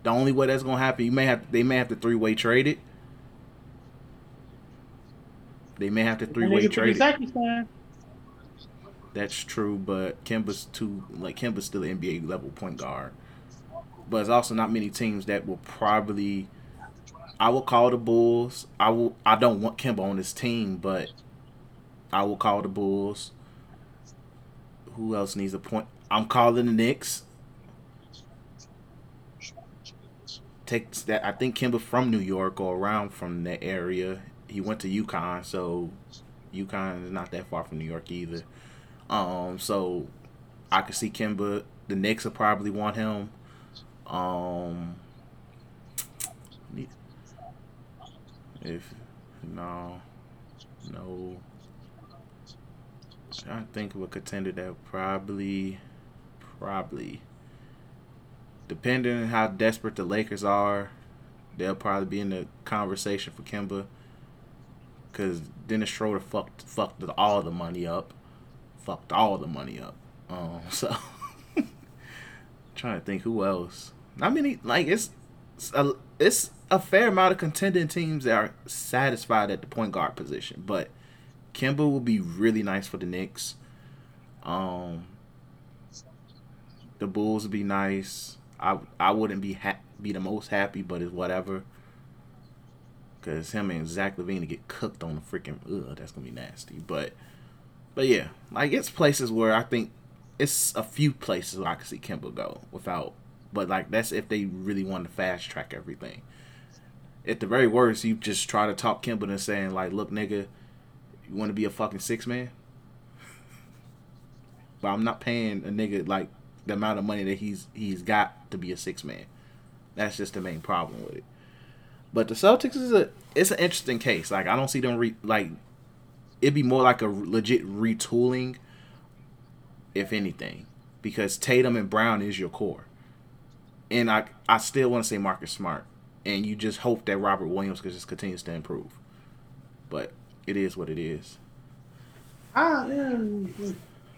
the only way that's gonna happen, you may have they may have to three way trade it. They may have to three way trade it. Uzbekistan. That's true, but Kemba's too like Kemba's still an NBA level point guard. But it's also not many teams that will probably I will call the Bulls. I will I don't want Kemba on this team, but I will call the Bulls. Who else needs a point? I'm calling the Knicks. takes that. I think Kemba from New York or around from that area. He went to UConn, so UConn is not that far from New York either. Um, so I could see Kemba. The Knicks will probably want him. Um, if no, no. I think of a contender that probably, probably, depending on how desperate the Lakers are, they'll probably be in the conversation for Kemba. Cause Dennis Schroeder fucked fucked all the money up, fucked all the money up. Um, <laughs> so trying to think who else. I mean, like it's it's a, it's a fair amount of contending teams that are satisfied at the point guard position, but Kemba will be really nice for the Knicks. Um, the Bulls would be nice. I I wouldn't be ha- be the most happy, but it's whatever. Cause him and Zach LaVine to get cooked on the freaking ugh, that's gonna be nasty. But but yeah, like it's places where I think it's a few places where I can see Kemba go without. But like that's if they really want to fast track everything. At the very worst, you just try to talk Kemba and saying like, look, nigga, you want to be a fucking six man? But I'm not paying a nigga like the amount of money that he's he's got to be a six man. That's just the main problem with it. But the Celtics is a it's an interesting case. Like I don't see them re, like it'd be more like a legit retooling, if anything, because Tatum and Brown is your core, and I I still want to say Marcus Smart, and you just hope that Robert Williams just continues to improve. But it is what it is. I,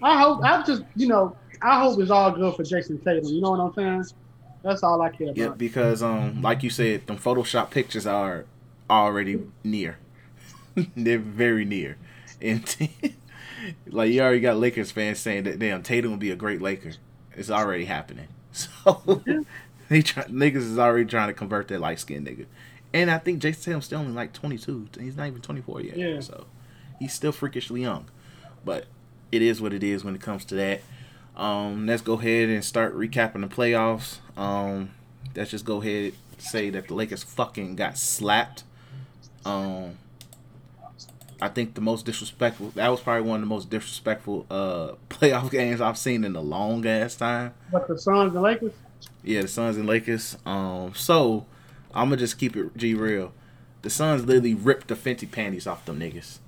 I hope I just you know I hope it's all good for Jayson Tatum. You know what I'm saying? That's all I care about. Yeah, because um, like you said, them Photoshop pictures are already near. <laughs> They're very near, and <laughs> like you already got Lakers fans saying that damn Tatum will be a great Laker. It's already happening. <laughs> So they try, niggas is already trying to convert that light skinned nigga. And I think Jayson Tatum's still only like 22. He's not even 24 yet. Yeah. So he's still freakishly young. But it is what it is when it comes to that. Um, let's go ahead and start recapping the playoffs. Um, let's just go ahead and say that the Lakers fucking got slapped. Um, I think the most disrespectful. That was probably one of the most disrespectful uh <laughs> playoff games I've seen in a long ass time. But the Suns and Lakers. Yeah, the Suns and Lakers. Um, so I'm gonna just keep it G real. The Suns literally ripped the Fenty panties off them niggas.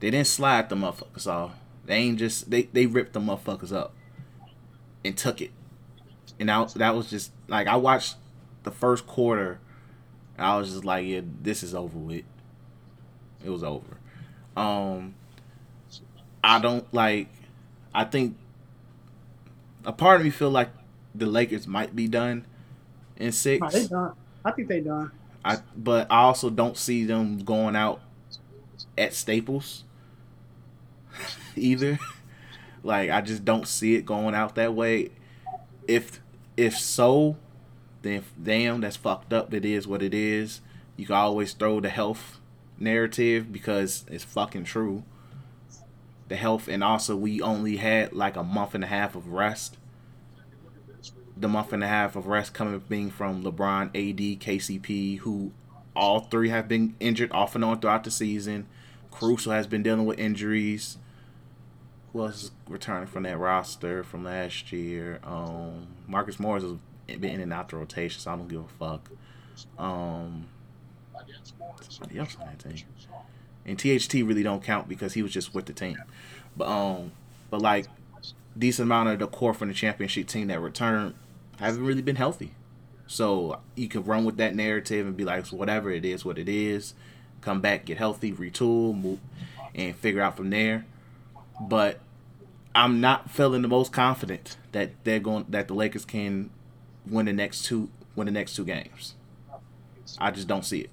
They didn't slide the motherfuckers off. They ain't just they they ripped the motherfuckers up and took it. And that that was just like I watched the first quarter. I was just like, yeah, this is over with. It was over. Um, I don't like. I think a part of me feel like the Lakers might be done in six. Done. I think they done. I but I also don't see them going out at Staples <laughs> either. like I just don't see it going out that way. If if so, then damn, that's fucked up. It is what it is. You can always throw the health narrative because it's fucking true. The health and also we only had like a month and a half of rest. The month and a half of rest coming being from LeBron, AD, KCP, who all three have been injured off and on throughout the season. Caruso has been dealing with injuries. Who else is returning from that roster from last year? Um, Marcus Morris has been in and out the rotation, so I don't give a fuck. Um, somebody else on that team. And THT really don't count because he was just with the team. But um, but like decent amount of the core from the championship team that returned haven't really been healthy. So you can run with that narrative and be like, whatever it is, what it is. Come back, get healthy, retool, move, and figure out from there. But I'm not feeling the most confident that they're going that the Lakers can win the next two win the next two games. I just don't see it.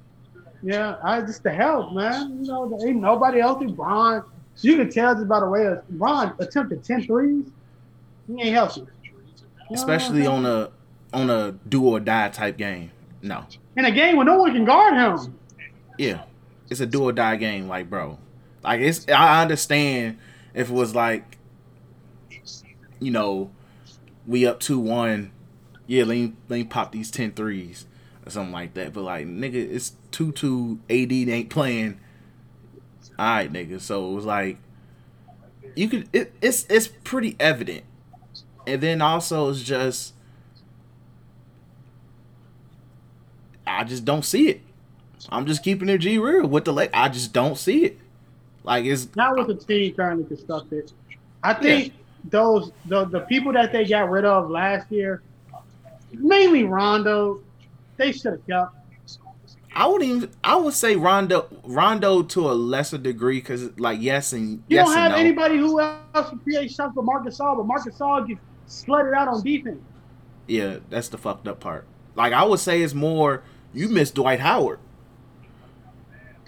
Yeah, I just the health, man. You know, there ain't nobody healthy. Bron, you can tell just by the way Bron attempted 10 threes. He ain't healthy. You know Especially what on a on a do or die type game. No. in a game where no one can guard him. Yeah. It's a do or die game, like bro. Like it's I understand if it was like you know, we up two one, yeah, let me let me pop these 10 threes. or something like that. But like, nigga, it's two two. AD ain't playing. All right, nigga. So it was like, you could. It, it's it's pretty evident, and then also it's just. I just don't see it. I'm just keeping it G real with the leg. I just don't see it. Like it's Not with the team currently constructed. I think those the the people that they got rid of last year, mainly Rondo, they should have kept. I would even I would say Rondo Rondo to a lesser degree because like yes and You yes don't have no. anybody who else can create shots but Marc Gasol, but Marc Gasol gets slutted out on defense. Yeah, that's the fucked up part. Like I would say it's more you miss Dwight Howard.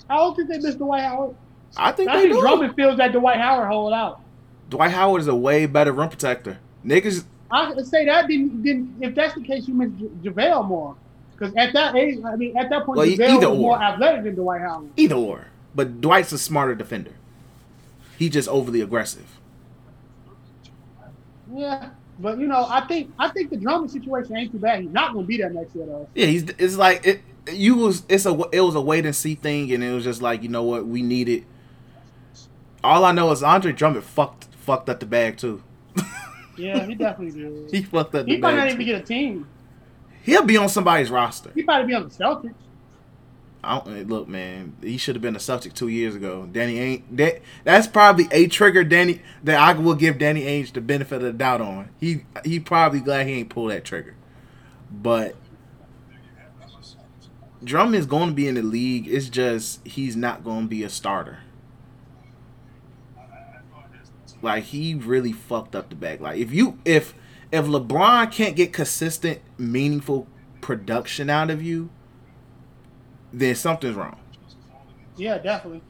I don't think they missed Dwight Howard. I think I they think do. Drummond feels that Dwight Howard hold out. Dwight Howard is a way better rim protector. Niggas, I would say that then, then if that's the case, you miss J- JaVale more. Because at that age, I mean, at that point, Well, JaVale was more or. athletic than Dwight Howard. either or. But Dwight's a smarter defender. He's just overly aggressive. Yeah, but you know, I think I think the Drummond situation ain't too bad. He's not going to be there next year though. Yeah, he's it's like it. You was it's a it was a wait and see thing, and it was just like you know what we needed. All I know is Andre Drummond fucked fucked up the bag too. <laughs> Yeah, he definitely did. He fucked up the He might not even Too. get a team. He'll be on somebody's roster. He probably be on the Celtics. I don't, eh, look, man, he should have been a Celtic two years ago. Danny ain't that. That's probably a trigger, Danny, that I will give Danny Ainge the benefit of the doubt on. He he probably glad he ain't pull that trigger, but Drummond's going to be in the league. It's just he's not going to be a starter. Like he really fucked up the bag. Like if you if if LeBron can't get consistent, meaningful production out of you, then something's wrong. Yeah, definitely,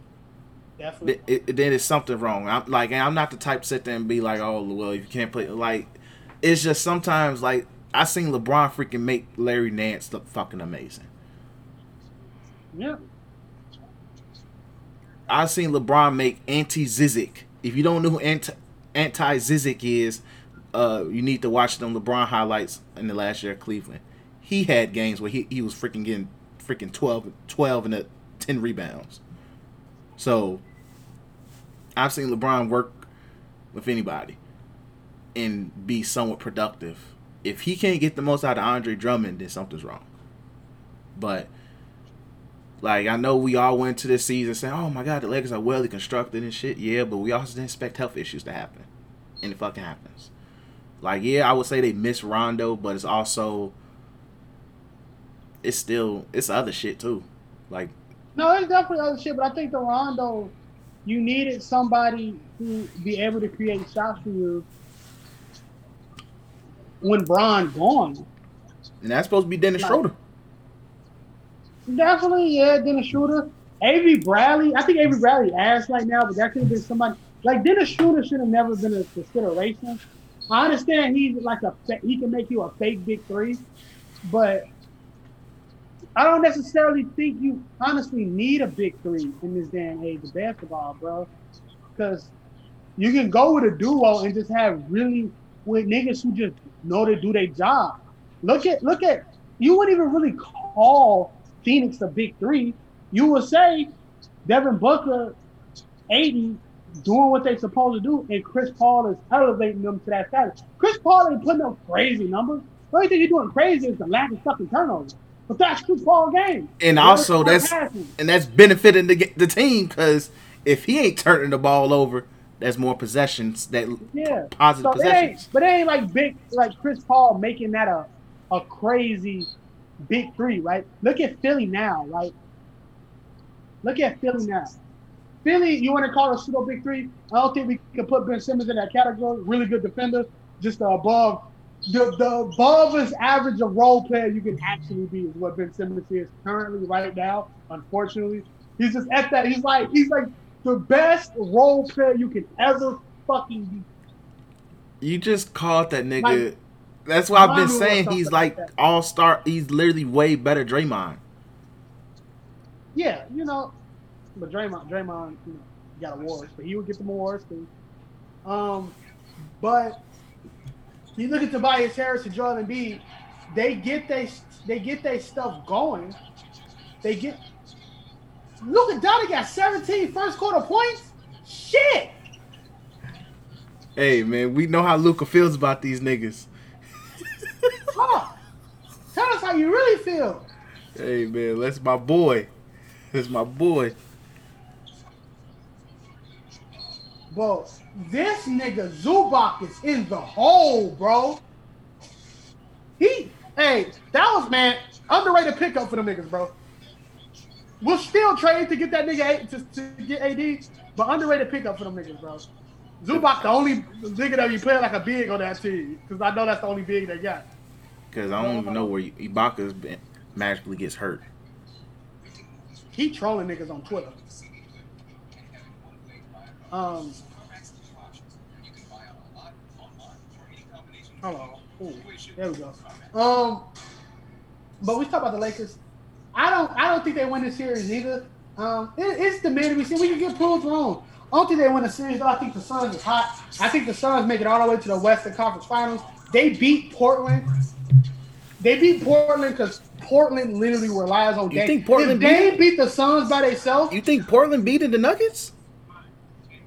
definitely. Th- it- then it's something wrong. I'm like, I'm not the type to sit there and be like, oh, well, if you can't play, like, it's just sometimes like I seen LeBron freaking make Larry Nance look fucking amazing. Yeah, I seen LeBron make Ante Zizic. If you don't know who anti Ante Zizic is, uh, you need to watch them LeBron highlights in the last year at Cleveland. He had games where he, he was freaking getting freaking 12, 12 and a, 10 rebounds. So I've seen LeBron work with anybody and be somewhat productive. If he can't get the most out of Andre Drummond, then something's wrong. But like I know we all went to this season saying, "Oh my God, the Lakers are well constructed and shit." Yeah, but we also didn't expect health issues to happen, and it fucking happens. Like, yeah, I would say they miss Rondo, but it's also it's still it's other shit too. Like, no, it's definitely other shit. But I think the Rondo, you needed somebody to be able to create shots for you when Bron gone. and that's supposed to be Dennis Like- Schroeder. Definitely, yeah, Dennis Schroeder. Avery Bradley. I think Avery Bradley ass right now, but that could have been somebody like Dennis Schroeder should have never been a consideration. I understand he's like a he can make you a fake big three, but I don't necessarily think you honestly need a big three in this day and age of basketball, bro. Because you can go with a duo and just have really with niggas who just know to do their job. Look at look at you wouldn't even really call Phoenix a big three. You would say Devin Booker, Ayton doing what they're supposed to do, and Chris Paul is elevating them to that status. Chris Paul ain't putting up crazy numbers. The only thing he's doing crazy is the lack of fucking turnovers. But that's Chris Paul game. And also that's passing. and that's benefiting the the team because if he ain't turning the ball over, there's more possessions that Yeah. positive So it possessions. but it ain't like big, like Chris Paul making that a, a crazy big three, right? Look at Philly now, right? Look at Philly now. Philly, you want to call a pseudo big three? I don't think we can put Ben Simmons in that category. Really good defender, just above the the above average of role player you can actually be is what Ben Simmons is currently right now. Unfortunately, he's just at that. He's like he's like the best role player you can ever fucking be. You just called that nigga. Like, that's why I've been saying he's like like all star. He's literally way better Draymond. Yeah, you know, but Draymond, Draymond, you know, got awards, but he would get some awards too. Um, but you look at Tobias Harris and Jordan Embiid, they get they they get their stuff going. They get look at Donnie got 17 first quarter points. Shit. Hey man, we know how Luka feels about these niggas. <laughs> Huh. Tell us how you really feel. Hey man, that's my boy. That's my boy. Bro, this nigga Zubac is in the hole, bro. He, hey, that was man underrated pickup for the niggas, bro. We'll still trade to get that nigga to, to get AD, but underrated pickup for them niggas, bro. Zubac the only nigga that you playing like a big on that team, because I know that's the only big they got. Cause I don't even know where Ibaka's been, magically gets hurt. He trolling niggas on Twitter. Um. Hold on. Ooh, there we go. Um, but we talk about the Lakers. I don't. I don't think they win this series either. Um, it, it's the man to be seen. We can get proved wrong. I don't think they win the series. Though. I think the Suns is hot. I think the Suns make it all the way to the Western Conference Finals. They beat Portland. They beat Portland because Portland literally relies on You Dame. think Portland if Dame beat the Suns by themselves, You think Portland beating the Nuggets?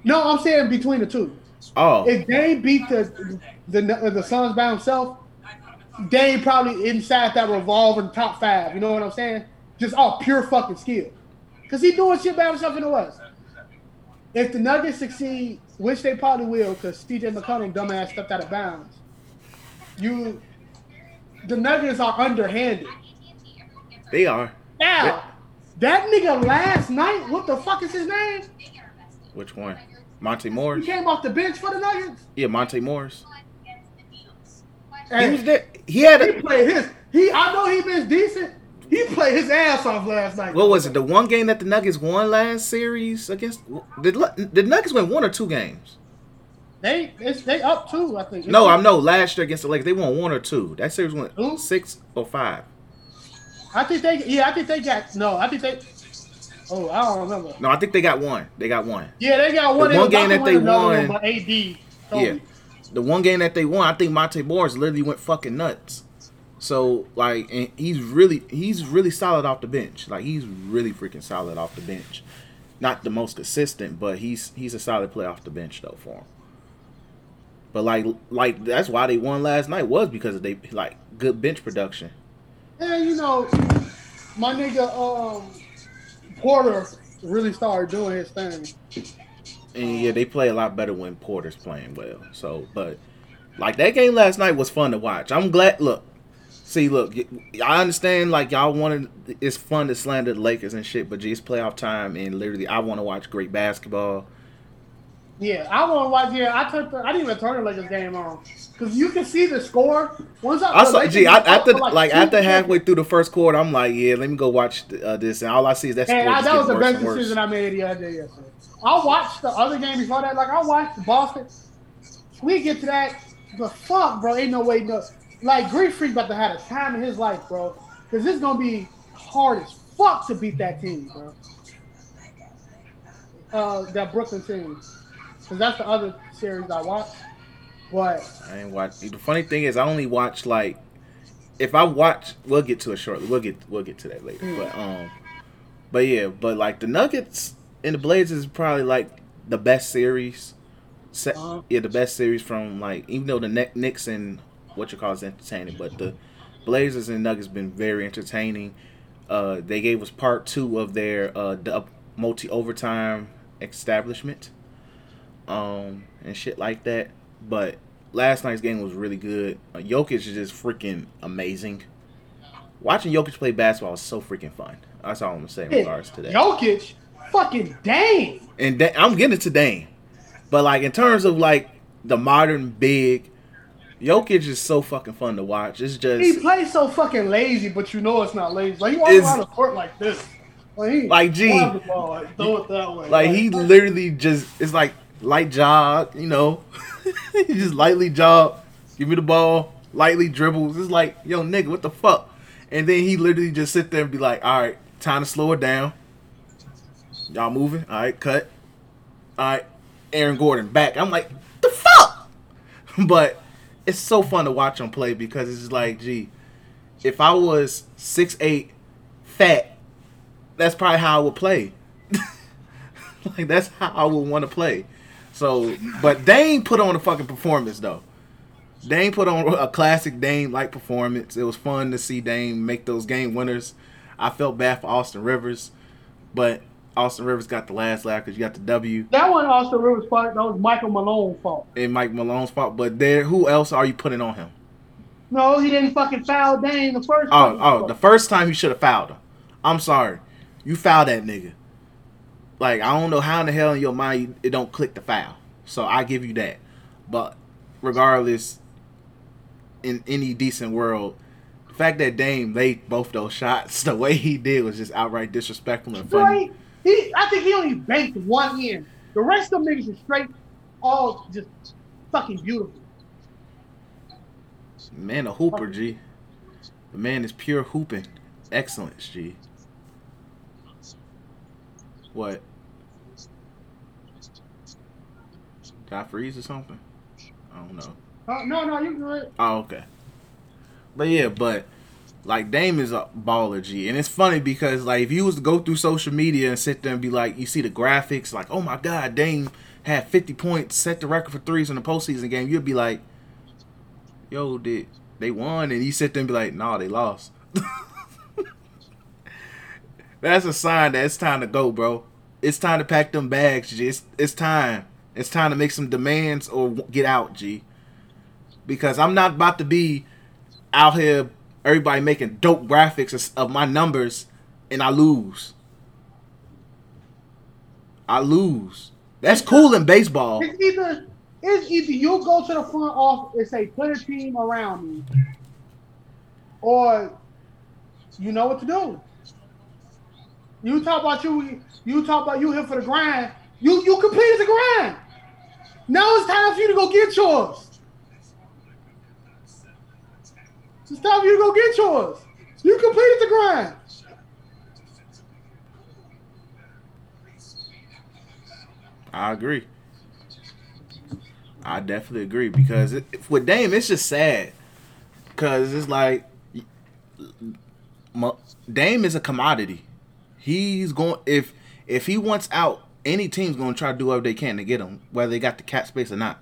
no, I'm saying between the two. Oh, If Dame beat the the the Suns by himself, Dame probably inside that revolving top five. You know what I'm saying? Just all pure fucking skill. Cause he doing shit by himself in the West. If the Nuggets succeed, which they probably will, because CJ McCollum dumbass stepped out of bounds, you the Nuggets are underhanded. they are. Now, that nigga last night, what the fuck is his name? Which one? Monte Morris. He came off the bench for the Nuggets. Yeah, Monte Morris. He was there. He had He played his. He. I know he been decent. He played his ass off last night. what was it? The one game that the Nuggets won last series against did did Nuggets win one or two games? They it's, they up two. I think. No, I know last year against the Lakers they won one or two. That series went Who? six or five. I think they. Yeah, I think they got. No, I think they. Oh, I don't remember. No, I think they got one. They got one. Yeah, they got one. The one game that they won- AD. Yeah. me. The one game that they won, I think Monte Morris literally went fucking nuts. So like, and he's really he's really solid off the bench. Like he's really freaking solid off the bench. Not the most consistent, but he's he's a solid player off the bench though for him. But like like that's why they won last night was because of they like good bench production. And you know, my nigga um Porter really started doing his thing. And yeah, they play a lot better when Porter's playing well. So, but like that game last night was fun to watch. I'm glad. Look, see, look, I understand. Like y'all wanted, it's fun to slander the Lakers and shit, but it's playoff time, and literally, I want to watch great basketball. Yeah, I want to watch. Yeah, I took. The, I didn't even turn the Lakers game on because you can see the score. Once I, I saw, Lakers gee, I, after for like after halfway through the first quarter, I'm like, yeah, let me go watch uh, this, and all I see is that score I, just that was the best decision I made the other day. Yesterday. I watched the other game before that. Like I watched Boston. We get to that, but fuck, bro, ain't no way. No, like Greek Freak about to have a time in his life, bro, because it's gonna be hard as fuck to beat that team, bro. Uh, that Brooklyn team, because that's the other series I watched. But I ain't watch. The funny thing is, I only watch like if I watch. We'll get to it shortly. We'll get we'll get to that later. Mm. But um, but yeah, but like the Nuggets and the Blazers is probably like the best series. Se- Uh-huh. Yeah, the best series from like even though the Knick- Knicks and what you call is entertaining, but the Blazers and Nuggets been very entertaining. Uh, they gave us part two of their uh the multi overtime establishment, um, and shit like that. But last night's game was really good. Uh, Jokic is just freaking amazing. Watching Jokic play basketball is so freaking fun. That's all I'm gonna say in regards to that. Jokic, fucking Dame. And da- I'm getting it to Dame, but like in terms of like the modern big, Jokic is so fucking fun to watch. It's just He plays so fucking lazy, but you know it's not lazy. Like he walks around the court like this. Like, he Like, gee. ball, like, throw it that way. like he literally just it's like light jog, you know. <laughs> he just lightly jog, give me the ball, lightly dribbles. It's like, yo, nigga, what the fuck? And then he literally just sit there and be like, all right, time to slow it down. Y'all moving? All right, cut. All right, Aaron Gordon back. I'm like, the fuck? <laughs> But it's so fun to watch him play because it's like, gee, if I was six eight, fat, that's probably how I would play. <laughs> like that's how I would want to play. So, but Dame put on a fucking performance though. Dame put on a classic Dame like performance. It was fun to see Dame make those game winners. I felt bad for Austin Rivers, but Austin Rivers got the last laugh because you got the W That one Austin Rivers fault. That was Michael Malone's fault. in Mike Malone's fault. But there, who else are you putting on him? No, he didn't fucking foul Dame the first Oh, time. oh, the first time you should have fouled him. I'm sorry, you fouled that nigga. Like I don't know how in the hell in your mind you- it don't click the foul. So I give you that. But regardless, in any decent world, the fact that Dame laid both those <laughs> shots the way he did was just outright disrespectful and funny. Straight. He, I think he only banked one in. The rest of them niggas are straight, all just fucking beautiful. Man, a hooper, G. The man is pure hooping excellence, G. What? Did I freeze or something? I don't know. Uh, no, no, you good. Oh, okay. But yeah, but like Dame is a baller, G, and it's funny because like if you was to go through social media and sit there and be like, you see the graphics, like, oh my god, Dame had 50 points, set the record for threes in the postseason game, you'd be like, yo, did they won? And you sit there and be like, nah, they lost. <laughs> That's a sign that it's time to go, bro. It's time to pack them bags, G. It's, it's time. It's time to make some demands or get out, G because I'm not about to be out here everybody making dope graphics of- my numbers and I lose. I lose. That's cool in baseball. It's either it's either you go to the front office and say put a team around me, or you know what to do. You talk about you. You talk about you here for the grind. You you completed the grind. Now it's time for you to go get yours. It's time for you to go get yours. You completed the grind. I agree. I definitely agree because it, with Dame, it's just sad because it's like Dame is a commodity. He's going if if he wants out, any team's going to try to do whatever they can to get him, whether they got the cap space or not.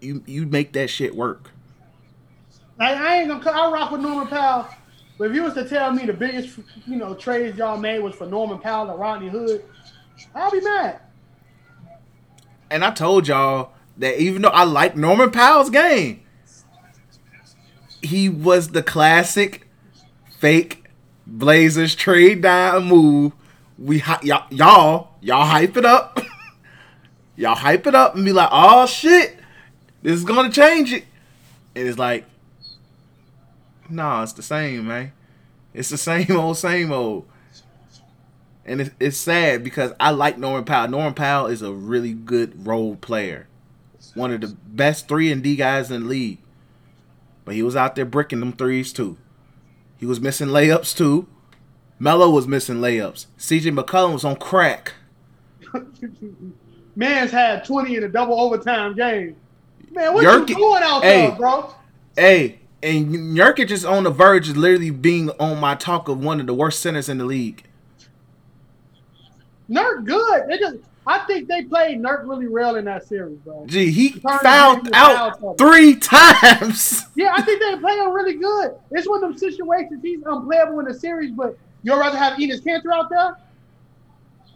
You you make that shit work. I, I ain't gonna. Cut I rock with Norman Powell, but if you was to tell me the biggest, you know, trades y'all made was for Norman Powell and Rodney Hood, I'll be mad. And I told y'all that even though I like Norman Powell's game, he was the classic fake Blazers trade down move. We hy- y'all y'all y'all hype it up. <laughs> y'all hype it up and be like, "Oh shit, this is gonna change it." And it's like, nah, it's the same, man. It's the same old, same old. And it's, it's sad because I like Norman Powell. Norman Powell is a really good role player. One of the best 3 and D guys in the league. But he was out there bricking them threes too. He was missing layups too. Melo was missing layups. CJ McCollum was on crack. <laughs> Man's had 20 in a double overtime game. Man, what Yerk- you doing out Hey. there, bro? Hey, and Nurkic is on the verge of literally being on my talk of one of the worst centers in the league. Nurk good. They just, I think they played Nurk really well in that series, bro. Gee, he fouled out three <laughs> times. Yeah, I think they played him really good. It's one of them situations he's unplayable in the series, but you'd rather have Enes Kanter out there?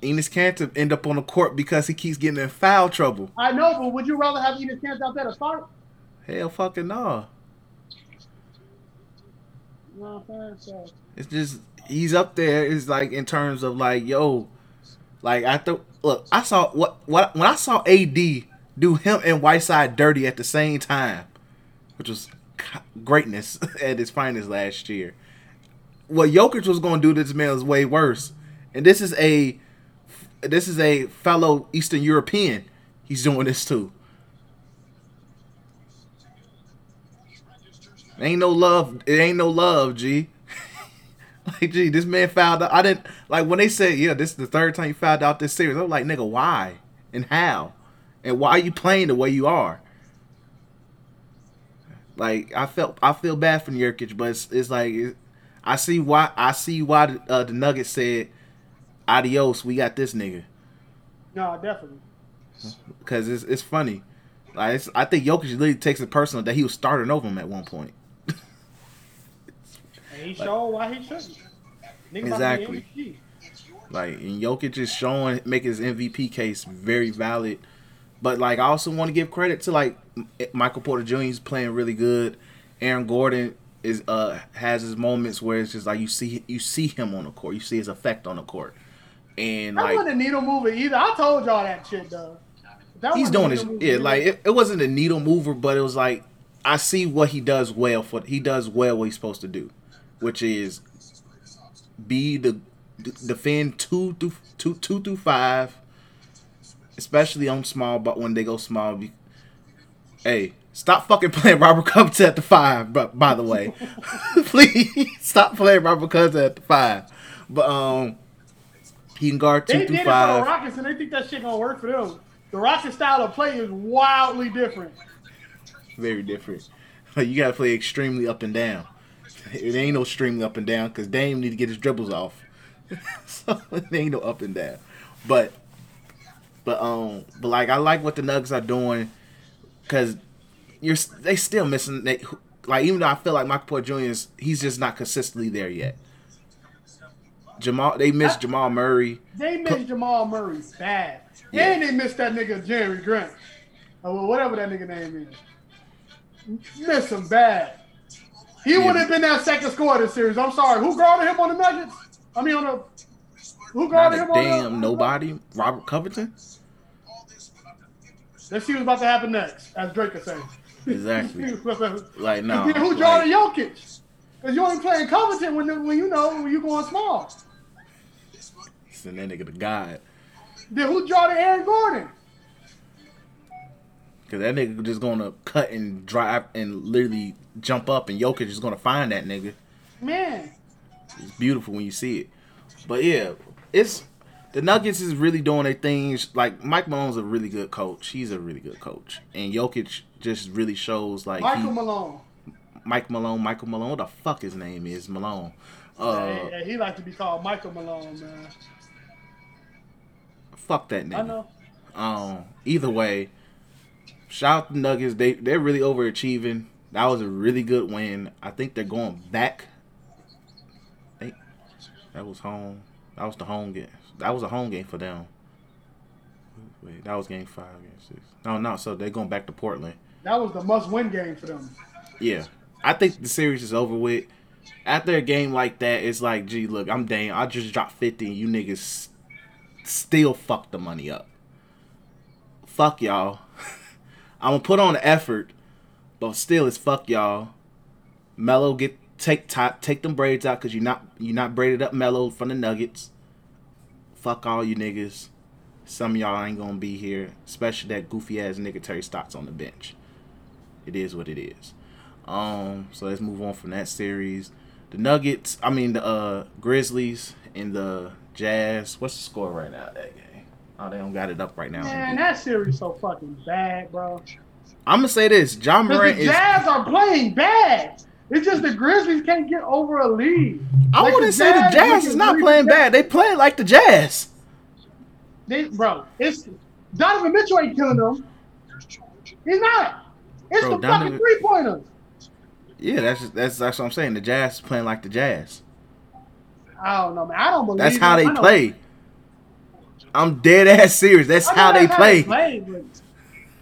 Enes Kanter end up on the court because he keeps getting in foul trouble. I know, but would you rather have Enes Kanter out there to start? Hell fucking no. It's just he's up there. It's like in terms of like yo, like I thought. Look, I saw what what when I saw AD do him and Whiteside dirty at the same time, which was greatness <laughs> at his finest last year. What Jokic was going to do to this man is way worse, and this is a this is a fellow Eastern European. He's doing this too. Ain't no love. It ain't no love, G. <laughs> like, gee, this man fouled out. I didn't like when they said, yeah, this is the third time you fouled out this series. I'm like, nigga, why and how, and why are you playing the way you are? Like I felt I feel bad for Nurkic, but it's, it's like it, I see why I see why the, uh, the Nuggets said adios. We got this nigga No, definitely. because it's it's funny. Like it's, I think Jokic literally takes it personal that he was starting over him at one point. He showed why he shouldn't. Nigga about to be Exactly. Like and Jokic is showing making his MVP case very valid. But like I also want to give credit to like Michael Porter Jr. is playing really good. Aaron Gordon is uh has his moments where it's just like you see you see him on the court, you see his effect on the court, and That like wasn't a needle mover either. I told y'all that shit though. That he's doing his yeah either. like it, it wasn't a needle mover, but it was like I see what he does well for he does well what he's supposed to do, which is be the d- defend two through two two through five, especially on small. But when they go small, be, hey, stop fucking playing Robert Covington at the five. But by the way, <laughs> please stop playing Robert Covington at the five. But um, he can guard two They through did it for the five. Rockets, and they think that shit gonna work for them. The Rockets style of play is wildly different. Very different. Like you gotta play extremely up and down. <laughs> It ain't no streaming up and down because Dame need to get his dribbles off. <laughs> so it ain't no up and down. But but um but like I like what the Nuggets are doing because you're they still missing they like even though I feel like Michael Porter Jr. is he's just not consistently there yet. Jamal they miss Jamal Murray. They missed Jamal Murray bad, Yeah. and they missed that nigga Jerry Grant, or whatever that nigga name is. Miss him bad. He Yeah. would have been that second scorer of the series. I'm sorry. Who guarded him on the Nuggets? I mean on the. Who guarded a him on the? damn nobody. Robert Covington. Let's see what's about to happen next, as Drake is saying. Exactly. <laughs> Like no. who like- Jordan Jokic? Because you ain't playing Covington when, when you know when you going small. Send that nigga to God. Then who Jordan Aaron Gordon? Cause that nigga just gonna cut and drive and literally jump up, and Jokic is gonna find that nigga. Man, It's beautiful when you see it. But yeah, it's the Nuggets is really doing their things. Like Mike Malone's a really good coach. He's a really good coach, and Jokic just really shows like Michael he, Malone. Mike Malone, Michael Malone. What the fuck his name is Malone? Uh, Yeah, yeah, he like to be called Michael Malone, man. fuck that nigga. I know. Um, either way, shout out to Nuggets. They they're really overachieving. That was a really good win. I think they're going back. That was home. That was the home game. That was a home game for them. Wait, that was game five, game six. No, no. So they're going back to Portland. That was the must-win game for them. Yeah, I think the series is over with. After a game like that, it's like, gee, look, I'm Dame. I just dropped fifty, and you niggas still fuck the money up. Fuck y'all. <laughs> I'm gonna put on the effort, but still, it's fuck y'all. Melo, get take top, take them braids out, cause you're not you're not braided up Melo from the Nuggets. Fuck all you niggas. Some y'all ain't gonna be here, especially that goofy ass nigga Terry Stotts on the bench. It is what it is. Um, so let's move on from that series. The Nuggets, I mean the uh Grizzlies and the Jazz. What's the score right now that game? Oh, they don't got it up right now. Man, that series so fucking bad, bro. I'm gonna say this: Ja Morant the is. Jazz are playing bad. It's just the Grizzlies can't get over a lead. I Like, wouldn't the say the Jazz is not playing bad. They play like the Jazz. They, bro, it's Donovan Mitchell ain't killing them. He's not. It's Bro, the Donovan- fucking three pointers. Yeah, that's just, that's that's what I'm saying. The Jazz is playing like the Jazz. I don't know, man. I don't believe That's how them. they play. I'm dead ass serious. That's I know how they that's play. but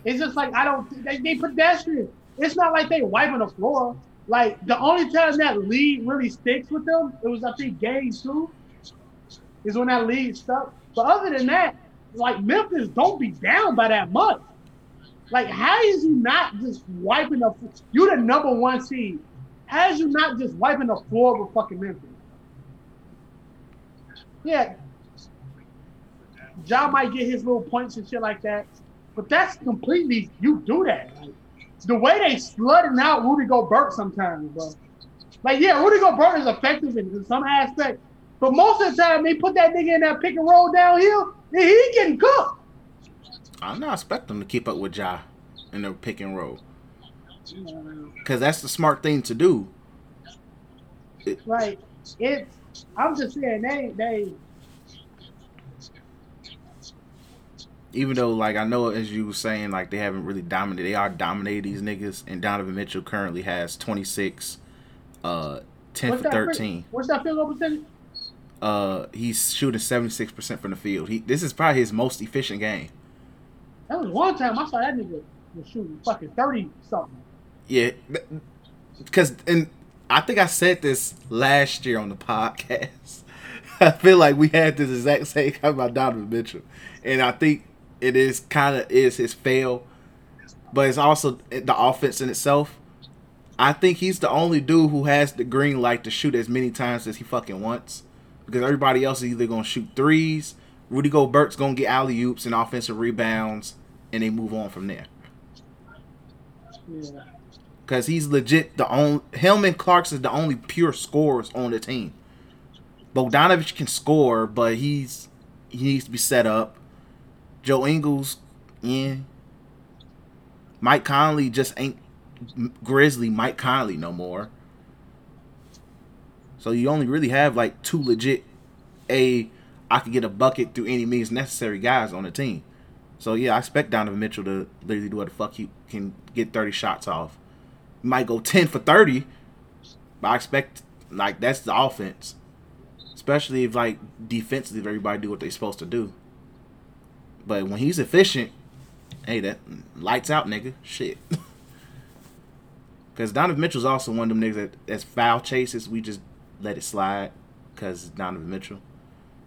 it's just like I don't. They, they pedestrian. It's not like they wiping the floor. Like the only time that lead really sticks with them, it was I think game two, is when that lead stuck. But other than that, like Memphis don't be down by that much. Like how is you not just wiping the? You the number one seed. How is you not just wiping the floor with fucking Memphis? Yeah, Ja might get his little points and shit like that, but that's completely you do that. Like, the way they flooding out Rudy Gobert sometimes, bro. Like, yeah, Rudy Gobert is effective in, in some aspect, but most of the time they put that nigga in that pick and roll downhill, and he getting cooked. I'm not expecting them to keep up with Ja in the pick and roll. because that's the smart thing to do. Like it's, I'm just saying they they Even though, like I know, as you were saying, like they haven't really dominated. They are dominating these niggas, and Donovan Mitchell currently has 26, uh, 10 what's for that, 13. What's that field goal percentage? Uh, he's shooting 76 percent from the field. He this is probably his most efficient game. That was one time I saw that nigga was shooting fucking thirty something. Yeah, because and I think I said this last year on the podcast. <laughs> I feel like we had this exact same <laughs> about Donovan Mitchell, and I think it is kind of is his fail, but it's also the offense in itself. I think he's the only dude who has the green light to shoot as many times as he fucking wants, because everybody else is either gonna shoot threes. Rudy Gobert's gonna get alley oops and offensive rebounds, and they move on from there Yeah. because he's legit the only him and Clarkson is the only pure scorers on the team. Bogdanovich can score, but he's he needs to be set up. Joe Ingles, yeah. Mike Conley just ain't Grizzly Mike Conley no more. So you only really have like two legit a I could get a bucket through any means necessary guys on the team. So yeah, I expect Donovan Mitchell to literally do what the fuck he can get 30 shots off. He might go 10 for 30, but I expect like that's the offense. Especially if like defensively everybody do what they're supposed to do. But when he's efficient, hey, that lights out, nigga. Shit. <laughs> Because Donovan Mitchell's also one of them niggas that that's foul chases. We just let it slide because Donovan Mitchell.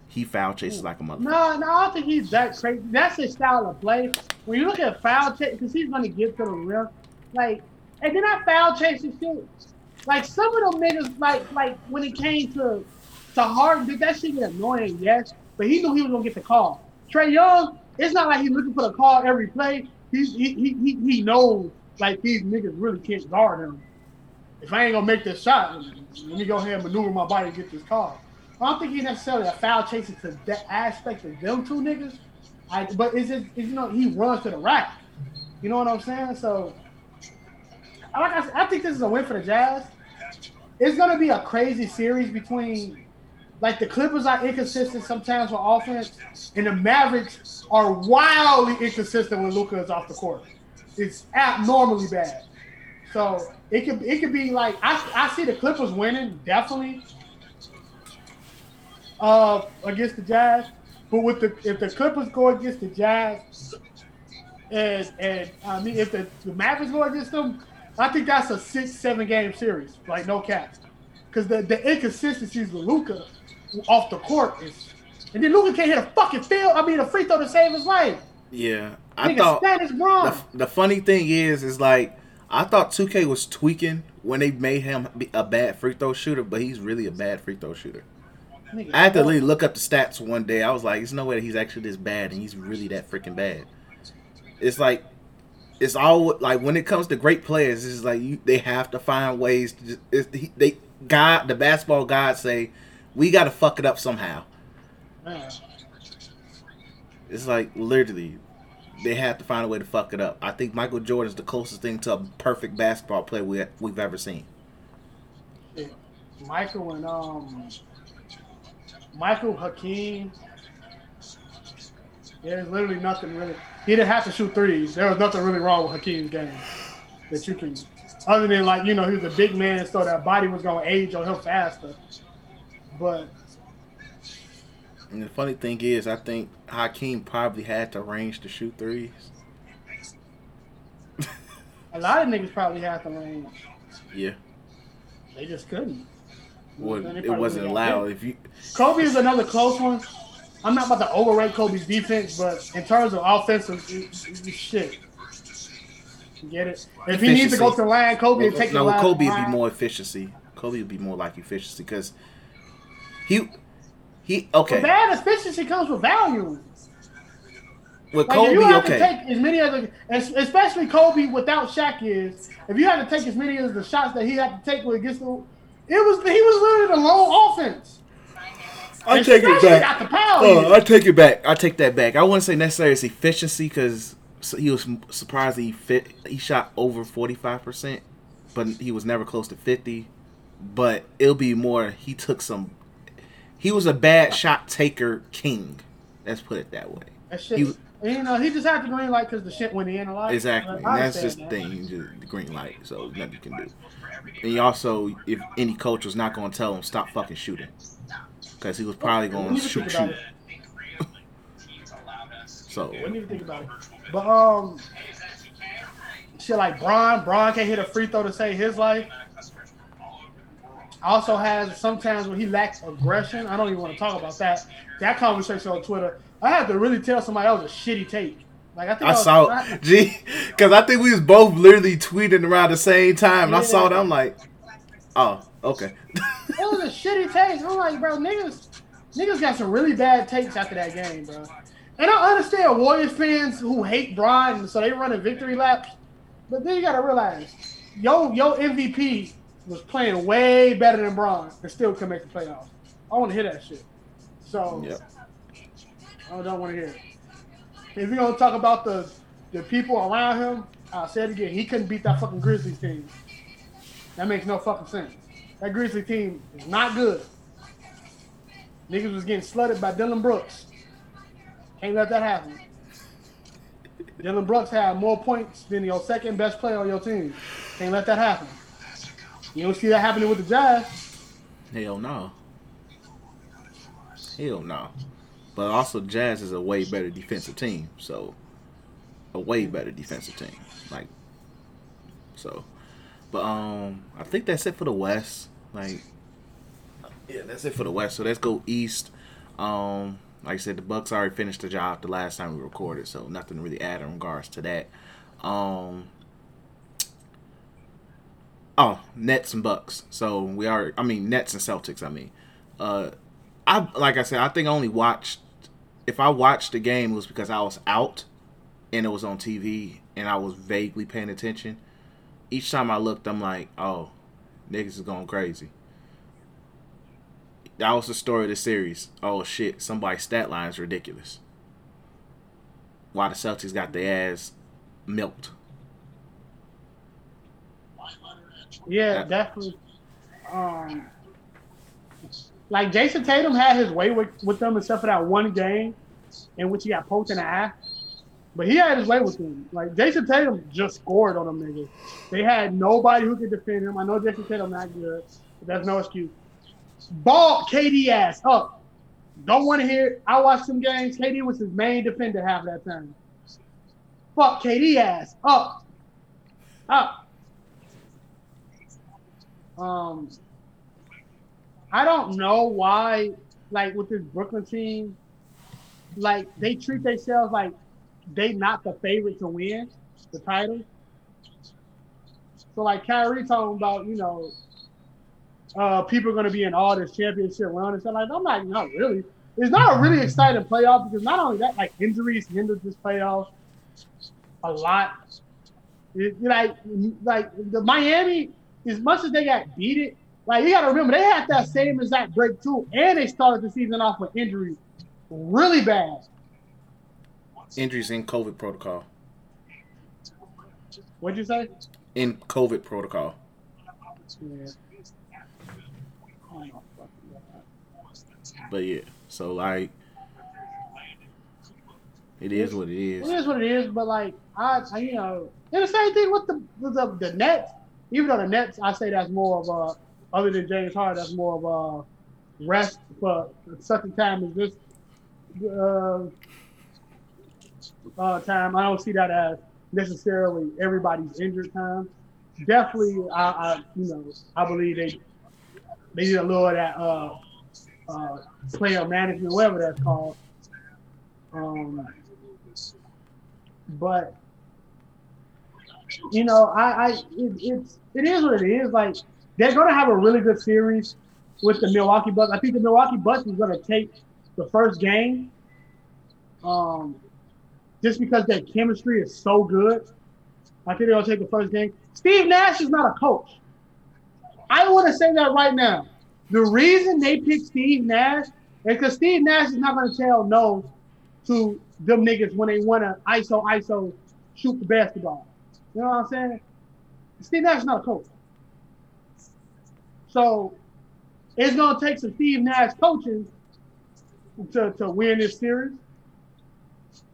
He foul chases like a motherfucker. No, no, I don't think he's that crazy. That's his style of play. When you look at foul chase, because he's gonna get to the rim, like, and then I foul chasing shit. Like some of them niggas, like, like when it came to to Harden, that shit get annoying? Yes, but he knew he was gonna get the call. Trae Young, it's not like he's looking for the call every play. He's he he he, he knows like these niggas really can't guard him. If I ain't gonna make this shot, let me go ahead and maneuver my body to get this call. I don't think he's necessarily a foul chaser to that aspect of them two niggas. I, but it's just, it's, you know, he runs to the rack. You know what I'm saying? So, like I said, I think this is a win for the Jazz. It's gonna be a crazy series between, like the Clippers are inconsistent sometimes with offense, and the Mavericks are wildly inconsistent when Luka is off the court. It's abnormally bad. So it could it could be like I, I see the Clippers winning definitely uh, against the Jazz. But with the if the Clippers go against the Jazz, and and I mean if the, the Mavericks go against them, I think that's a six seven game series, like no cap. Because the the inconsistencies with Luka off the court is, and then Luka can't hit a fucking field. I mean a free throw to save his life. Yeah, I Nigga, thought stat is wrong. the, the funny thing is, is like I thought 2K was tweaking when they made him be a bad free throw shooter, but he's really a bad free throw shooter. Nigga, I had to literally look up the stats one day. I was like, there's no way that he's actually this bad, and he's really that freaking bad. It's like, it's all like when it comes to great players, it's like you, they have to find ways to just they God the basketball gods say we got to fuck it up somehow. Yeah. It's like literally, they have to find a way to fuck it up. I think Michael Jordan's the closest thing to a perfect basketball player we, we've ever seen. Michael and um Michael Hakeem. There's literally nothing really. He didn't have to shoot threes. There was nothing really wrong with Hakeem's game that you can, other than like you know he was a big man, so that body was gonna age on him faster. But And the funny thing is, I think Hakeem probably had the range to shoot threes. a lot of niggas probably had the range. Yeah, They just couldn't. well, it wasn't allowed. If you Kobe is another close one. I'm not about to overrate Kobe's defense, but in terms of offensive it- it- shit, get it. If he needs to go to the line, Kobe would take no, the line. Kobe it'd be more efficiency. Kobe would be more like efficiency because he he okay Bad efficiency comes with value. with Like if you Kobe have to okay. take as many of the, especially Kobe without Shaq is, if you had to take as many of the shots that he had to take with against the, it was he was literally the lone offense. I And take it back. Got the power. Oh, I take it back. I take that back. I wouldn't say necessarily it's efficiency because he was surprised he fit. He shot over forty five percent, but he was never close to fifty. But it'll be more. He took some. He was a bad shot taker king. Let's put it that way. That shit. He- and, you know, he just had the green light because the shit went in a lot. Exactly. And that's just understand the thing. Just the green light. So nothing you can do. And you also, if any coach was not going to tell him stop fucking shooting, because he was probably going to shoot shoot. So when you think about it, but um, shit like Bron, Bron can't hit a free throw to save his life. Also has sometimes when he lacks aggression. I don't even want to talk about that. That conversation on Twitter, I had to really tell somebody that was a shitty take. Like I think I saw I- it. G, <laughs> because I think we was both literally tweeting around the same time, and I saw it. I'm like, oh, okay. It was a shitty take. I'm like, bro, niggas, niggas got some really bad takes after that game, bro. And I understand Warriors fans who hate Brian, so they running victory laps. But then you gotta realize, yo, yo MVP was playing way better than Bron and still couldn't make the playoffs. I want to hear that shit. So Yep. I don't want to hear it. If you're gonna talk about the the people around him, I'll say it again. He couldn't beat that fucking Grizzlies team. That makes no fucking sense. That Grizzly team is not good. Niggas was getting slutted by Dillon Brooks. Can't let that happen. Dillon Brooks had more points than your second best player on your team. Can't let that happen. You don't see that happening with the Jazz. Hell no. Hell no. But also, Jazz is a way better defensive team. So, a way better defensive team. Like, so. But um, I think that's it for the West. Like, yeah, that's it for the West. So let's go East. Um, like I said, the Bucks already finished the job the last time we recorded, so nothing to really add in regards to that. Um, oh, Nets and Bucks. So we are. I mean, Nets and Celtics. I mean, uh, I like I said, I think I only watched. If I watched the game, it was because I was out, and it was on TV, and I was vaguely paying attention. Each time I looked, I'm like, oh, niggas is going crazy. That was the story of the series. Oh shit, somebody's stat line is ridiculous. Why the Celtics got their ass milked. Yeah, definitely. Um, like Jayson Tatum had his way with, with them except for that one game in which he got poked in the eye. But he had his way with them. Like Jayson Tatum just scored on them niggas. They had nobody who could defend him. I know Jayson Tatum not good, but that's no excuse. Ball KD ass up. Don't want to hear. it. I watched some games. KD was his main defender half of that time. Fuck KD ass up, up. Um, I don't know why, like with this Brooklyn team, like they treat themselves like they not the favorite to win the title. So like Kyrie talking about, you know, uh, people are going to be in all this championship run and stuff like. I'm like, not really. It's not a really exciting playoff because not only that, like injuries hindered this playoff a lot. It- like, like the Miami, as much as they got beat it, like you got to remember they had that same exact break too, and they started the season off with injuries really bad. Injuries in COVID protocol. What'd you say? In COVID protocol. Yeah. I don't know. But yeah, so like, it is what it It is. is what it is, but like I, you know, and the same thing with the the, the Nets. Even though the Nets, I say that's more of a other than James Harden, that's more of a rest for such a time as this uh, uh, time. I don't see that as necessarily everybody's injured time. Definitely, I, I you know I believe they they need a little of that uh, uh, player management, whatever that's called. Um, but you know, I, I it, it's it is what it is. Like they're gonna have a really good series with the Milwaukee Bucks. I think the Milwaukee Bucks is gonna take the first game, um, just because their chemistry is so good. I think they're gonna take the first game. Steve Nash is not a coach. I want to say that right now. The reason they picked Steve Nash is because Steve Nash is not gonna tell no to them niggas when they want to ISO ISO shoot the basketball. You know what I'm saying? Steve Nash is not a coach. So it's gonna take some Steve Nash coaching to, to win this series.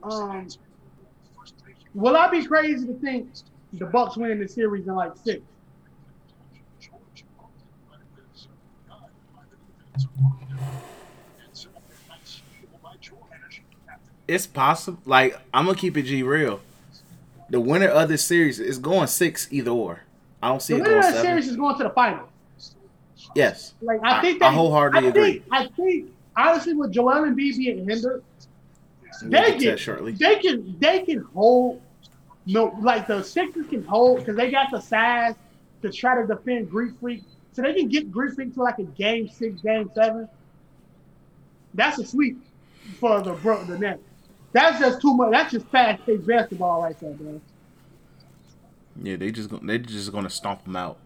Um, will I be crazy to think the Bucks win this series in like six? It's possible. Like I'm gonna keep it G real. The winner of this series is going six either or. I don't see The it winner going of the seven. series is going to the final. Yes. Like I I- think I they, wholeheartedly I think, I think honestly, with Joel Embiid being hindered, they can shortly. they can they can hold no like the Sixers can hold because they got the size to try to defend Greek Freak, so they can get Greek Freak to like a game six, game seven. That's a sweep for the bro the Nets. That's just too much. That's just fast paced basketball right there, bro. Yeah, they just they just gonna stomp them out.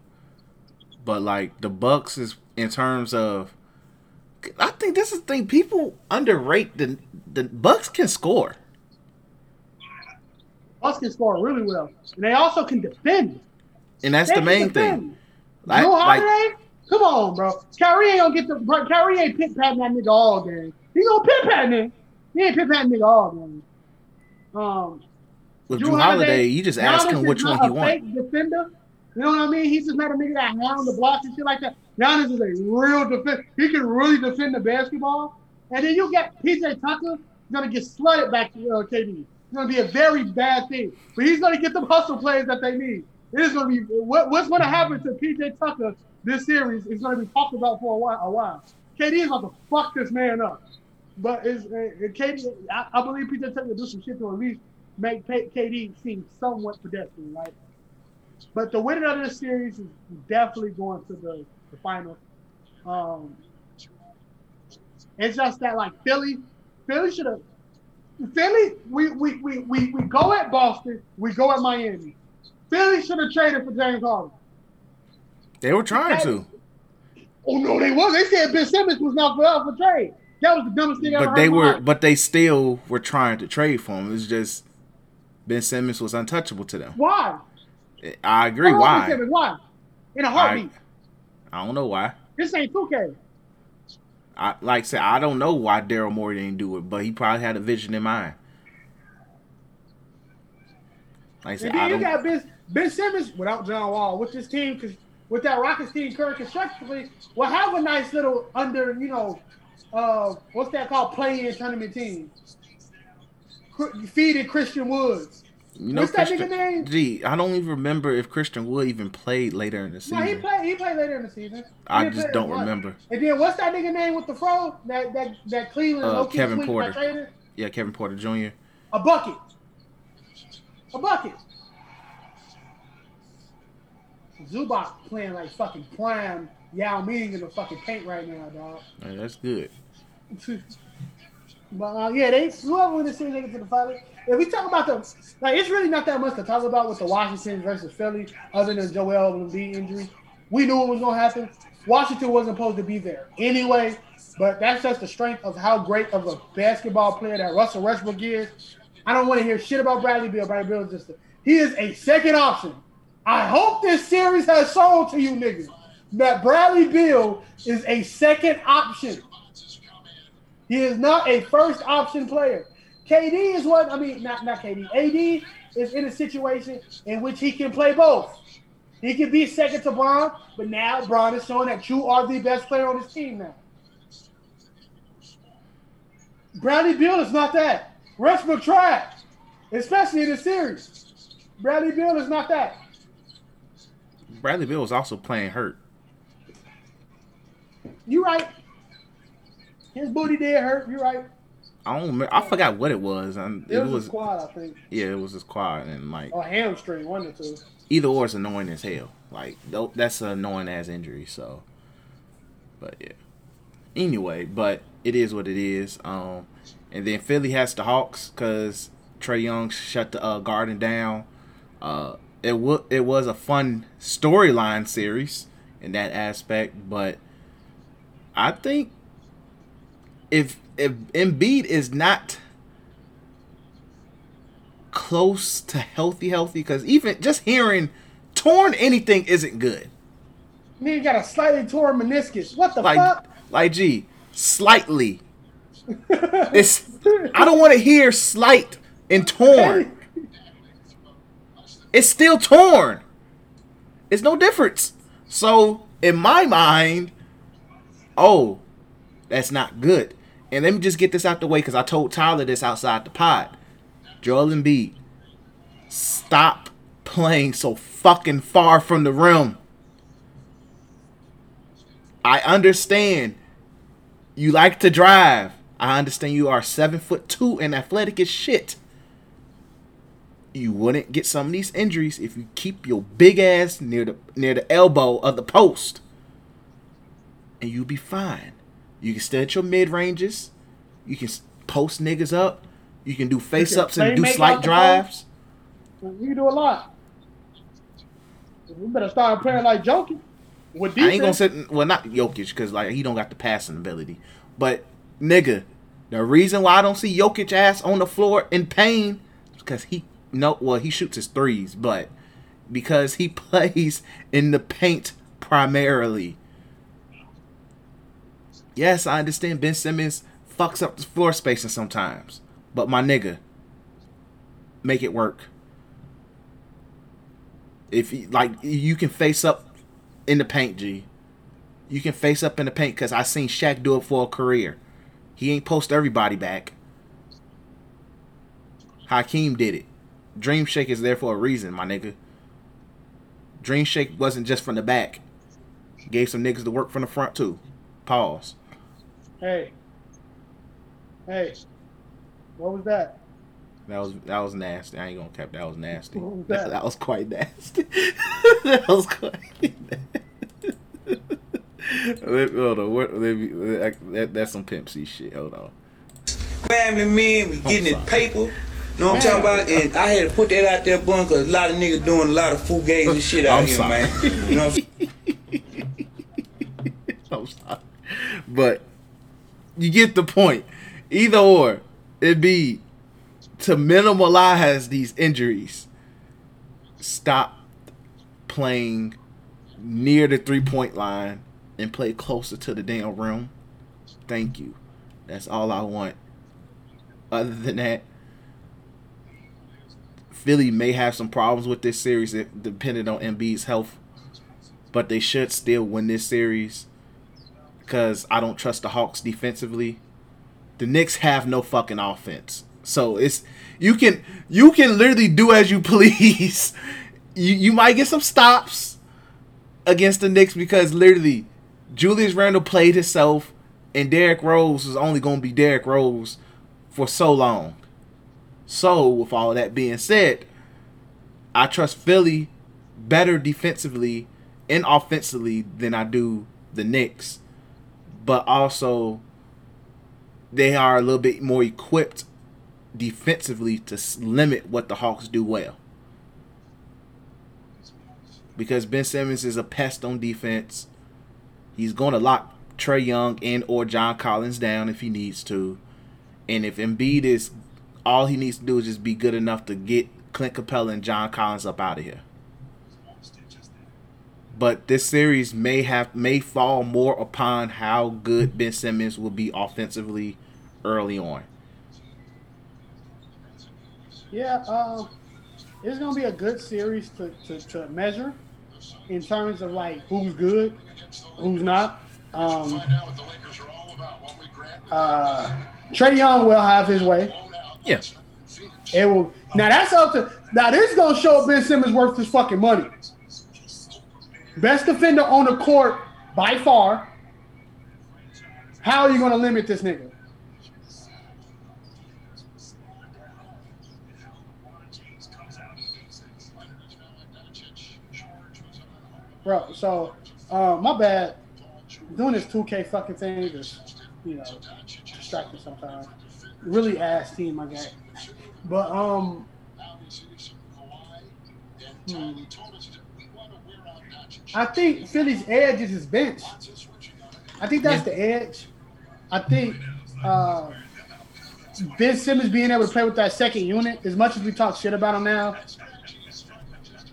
But like the Bucks is in terms of, I think this is the thing people underrate the the Bucks can score. Bucks can score really well, and they also can defend. And that's They the main defend. thing. Like, Drew like Come on, bro. Kyrie ain't gonna get the bro, Kyrie ain't pit patting that nigga all game. He gonna pit pat nigga. He ain't pit patting nigga all game. Um, with Drew Drew Holiday, Holiday, you just ask him which one he wants. defender. You know what I mean? He's just not a nigga that hound the blocks and shit like that. Giannis is a real defender. He can really defend the basketball. And then you get PJ Tucker gonna get slutted back to uh, KD. It's gonna be a very bad thing. But he's gonna get the hustle plays that they need. It is gonna be what, what's gonna happen to PJ Tucker this series is gonna be talked about for a while. A while. KD is about to fuck this man up. But it's, uh, KD, I, I believe PJ Tucker do some shit to at least make KD seem somewhat pedestrian, right? But the winner of this series is definitely going to the, the final. Um, it's just that like Philly, Philly should have. Philly, we, we, we, we, we go at Boston, we go at Miami. Philly should have traded for James Harden. They were trying to, Oh no, they was. They said Ben Simmons was not for up for trade. That was the dumbest thing I ever but they were, life. but they still were trying to trade for him. It's just Ben Simmons was untouchable to them. Why? I agree. Why? Ben Why? Simmons? Why? In a heartbeat. I don't know why. This ain't 2K. I like I said, I don't know why Daryl Morey didn't do it, but he probably had a vision in mind. Like I said, And I then you got Ben, ben Simmons without John Wall with this team, because with that Rockets team current constructively, will have a nice little under, you know, uh, what's that called? Play-in tournament team. Cr- Feeding Christian Woods. You know, what's that nigga name? Gee, I don't even remember if Christian Wood even played later in the No, he season. played. He played later in the season. He I just don't remember. And then what's that nigga name with the fro? That that that Cleveland Uh, Kevin Porter. Yeah, Kevin Porter Jr. A bucket. A bucket. Zubac playing like fucking prime Yao Ming in the fucking paint right now, dog. Yeah, that's good. <laughs> but uh, yeah, they whoever win the series, they get to the final. If we talk about the like, it's really not that much to talk about with the Washington versus Philly, other than Joel Embiid injury. We knew it was gonna happen. Washington wasn't supposed to be there anyway, but that's just the strength of how great of a basketball player that Russell Westbrook is. I don't want to hear shit about Bradley Beal. Bradley Beal is just a, he is a second option. I hope this series has shown to you niggas that Bradley Beal is a second option. He is not a first option player. KD is what I mean, not not KD. AD is in a situation in which he can play both. He can be second to Bron, but now Bron is showing that you are the best player on his team now. Bradley Beal is not that. Westbrook tried, especially in the series. Bradley Beal is not that. Bradley Beal was also playing hurt. You right. His booty did hurt. You right. I don't. Remember, I forgot what it was. It, it was, was a quad, I think, yeah, it was his quad and like or hamstring, one or two. either or is annoying as hell. Like that's an annoying ass injury. So, but yeah. Anyway, but it is what it is. Um, and then Philly has the Hawks because Trae Young shut the uh, Garden down. Uh, it w- it was a fun storyline series in that aspect, but I think if if Embiid is not close to healthy, healthy. Because even just hearing torn anything isn't good. Nigga got a slightly torn meniscus. What the Like, fuck? like, gee, slightly. <laughs> It's. I don't want to hear slight and torn. It's still torn. It's no difference. So in my mind, oh, that's not good. And let me just get this out the way because I told Tyler this outside the pod. Joel Embiid, stop playing so fucking far from the rim. I understand you like to drive. I understand you are seven foot two and athletic as shit. You wouldn't get some of these injuries if you keep your big ass near the near the elbow of the post, and you'll be fine. You can stay at your mid ranges. You can post niggas up. You can do face ups and do slight drives. You can do a lot. We better start playing like Jokic. With I ain't gonna sit. well not Jokic because like he don't got the passing ability, but nigga, the reason why I don't see Jokic ass on the floor in pain is because he no well he shoots his threes, but because he <laughs> plays in the paint primarily. Yes, I understand Ben Simmons fucks up the floor spacing sometimes, but my nigga, make it work. If you, like you can face up in the paint, G. You can face up in the paint because I seen Shaq do it for a career. He ain't post everybody back. Hakeem did it. Dream Shake is there for a reason, my nigga. Dream Shake wasn't just from the back. Gave some niggas to work from the front too. Pause. Hey. Hey. What was that? That was that was nasty. I ain't gonna cap. That was nasty. What was That, that? that was quite nasty. <laughs> that was quite. Nasty. <laughs> Hold on. What, let me, that, that's some Pimp C shit. Hold on. family man we getting his sorry. paper. Know what I'm talking about? And I had to put that out there, bun, because a lot of niggas doing a lot of fool games and shit out I'm here, sorry. man. You know what I'm <laughs> I'm sorry. But you get the point. Either or, it'd be to minimalize these injuries. Stop playing near the three point line and play closer to the damn rim. Thank you. That's all I want. Other than that, Philly may have some problems with this series depending on Embiid's health, but they should still win this series because I don't trust the Hawks defensively. The Knicks have no fucking offense, so it's you can you can literally do as you <laughs> please. you you might get some stops against the Knicks because literally Julius Randle played himself, and Derrick Rose is only to be Derrick Rose for so long. So, with all that being said, I trust Philly better defensively and offensively than I do the Knicks. But also, they are a little bit more equipped defensively to limit what the Hawks do well. Because Ben Simmons is a pest on defense. He's going to lock Trae Young and or John Collins down if he needs to. And if Embiid is all he needs to do is just be good enough to get Clint Capela and John Collins up out of here. But this series may have may fall more upon how good Ben Simmons will be offensively early on. Yeah, uh, it's gonna be a good series to, to, to measure in terms of like who's good, who's not. Um, uh, Trae Young will have his way. Yeah. It will. Now that's up to. Now this is gonna show Ben Simmons worth his fucking money. Best defender on the court by far. How are you gonna limit this nigga? Bro, so uh, my bad. Doing this 2K fucking thing is, you know, distracting sometimes. Really ass team I got. But um hmm. I think Philly's edge is his bench. I think that's the edge. I think uh Ben Simmons being able to play with that second unit, as much as we talk shit about him now,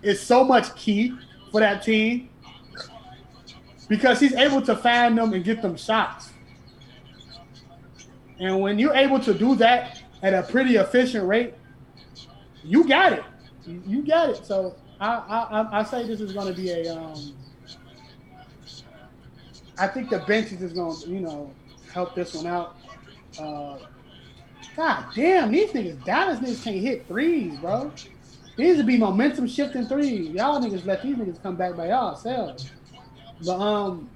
is so much key for that team because he's able to find them and get them shots. And when you're able to do that at a pretty efficient rate, you got it. You got it. So I I, I- say this is going to be a. Um, I think the benches is going to you know help this one out. Uh, God damn, these niggas, Dallas niggas can't hit threes, bro. These would be momentum shifting threes. Y'all niggas let these niggas come back by y'all selves. But um,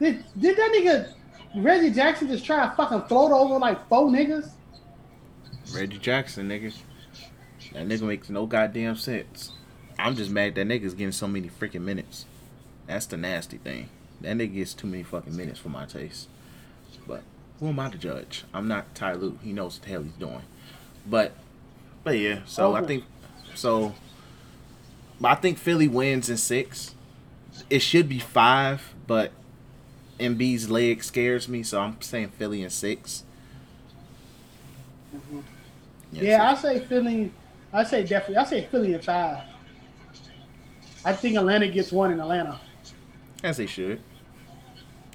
did did that nigga Reggie Jackson just try to fucking float over like four niggas? Reggie Jackson, nigga. That nigga makes no goddamn sense. I'm just mad that nigga's getting so many freaking minutes. That's the nasty thing. That nigga gets too many fucking minutes for my taste. But who am I to judge? I'm not Ty Lue. He knows what the hell he's doing. But but yeah, so I oh. think so I think Philly wins in six. It should be five, but Embiid's leg scares me, so I'm saying Philly in 6 mm-hmm. Yeah, I say Philly. I say definitely. I say Philly in five. I think Atlanta gets one in Atlanta. As they should.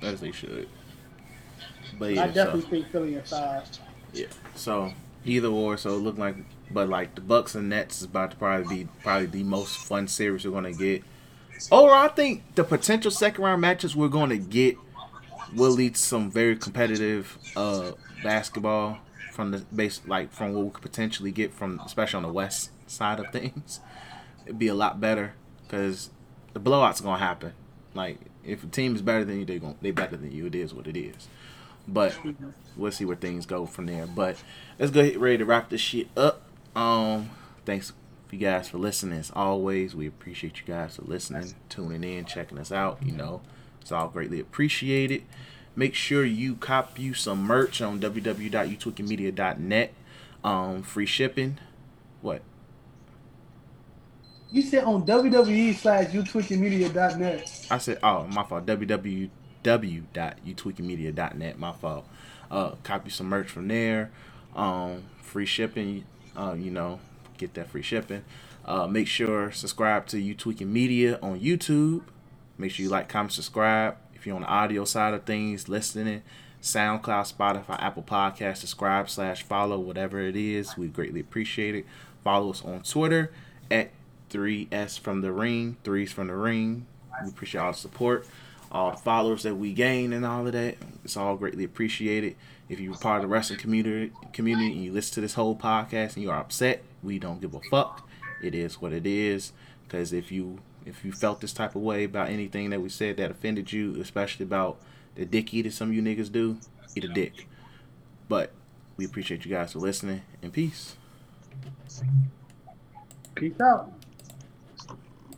As they should. But yeah, I yeah, definitely so, think Philly in five. yeah. So either or, so it looked like, but like the Bucks and Nets is about to probably be probably the most fun series we're gonna get. Or I think the potential second round matches we're gonna get will lead to some very competitive uh basketball from the base, like from what we could potentially get from, especially on the west side of <laughs> things. It'd be a lot better because the blowouts gonna happen. Like if a team is better than you, they gonna they better than you. It is what it is. But we'll see where things go from there. But let's go ahead ready to wrap this shit up. Um, thanks you guys for listening. As always, we appreciate you guys for listening, tuning in, checking us out. You know, it's all greatly appreciated. Make sure you cop you some merch on www.YouTweekingMedia.net. Um, free shipping. What? You said on WWE slash utwitchingmedia.net. I said, oh, my fault. www.YouTweekingMedia.net. My fault. Uh, copy some merch from there. Um, free shipping. Uh, you know, get that free shipping. Uh, make sure subscribe to You Tweeking Media on YouTube. Make sure you like, comment, subscribe. If you're on the audio side of things, listening, SoundCloud, Spotify, Apple Podcast, subscribe slash follow, whatever it is. We greatly appreciate it. Follow us on Twitter at 3S from the ring, threes from the ring. We appreciate all the support, all the followers that we gain, and all of that. It's all greatly appreciated. If you're part of the wrestling community, community and you listen to this whole podcast and you are upset, we don't give a fuck. It is what it is. Because if you if you felt this type of way about anything that we said that offended you, especially about the dick eating some of you niggas do, eat a dick. But we appreciate you guys for listening and peace. Peace out.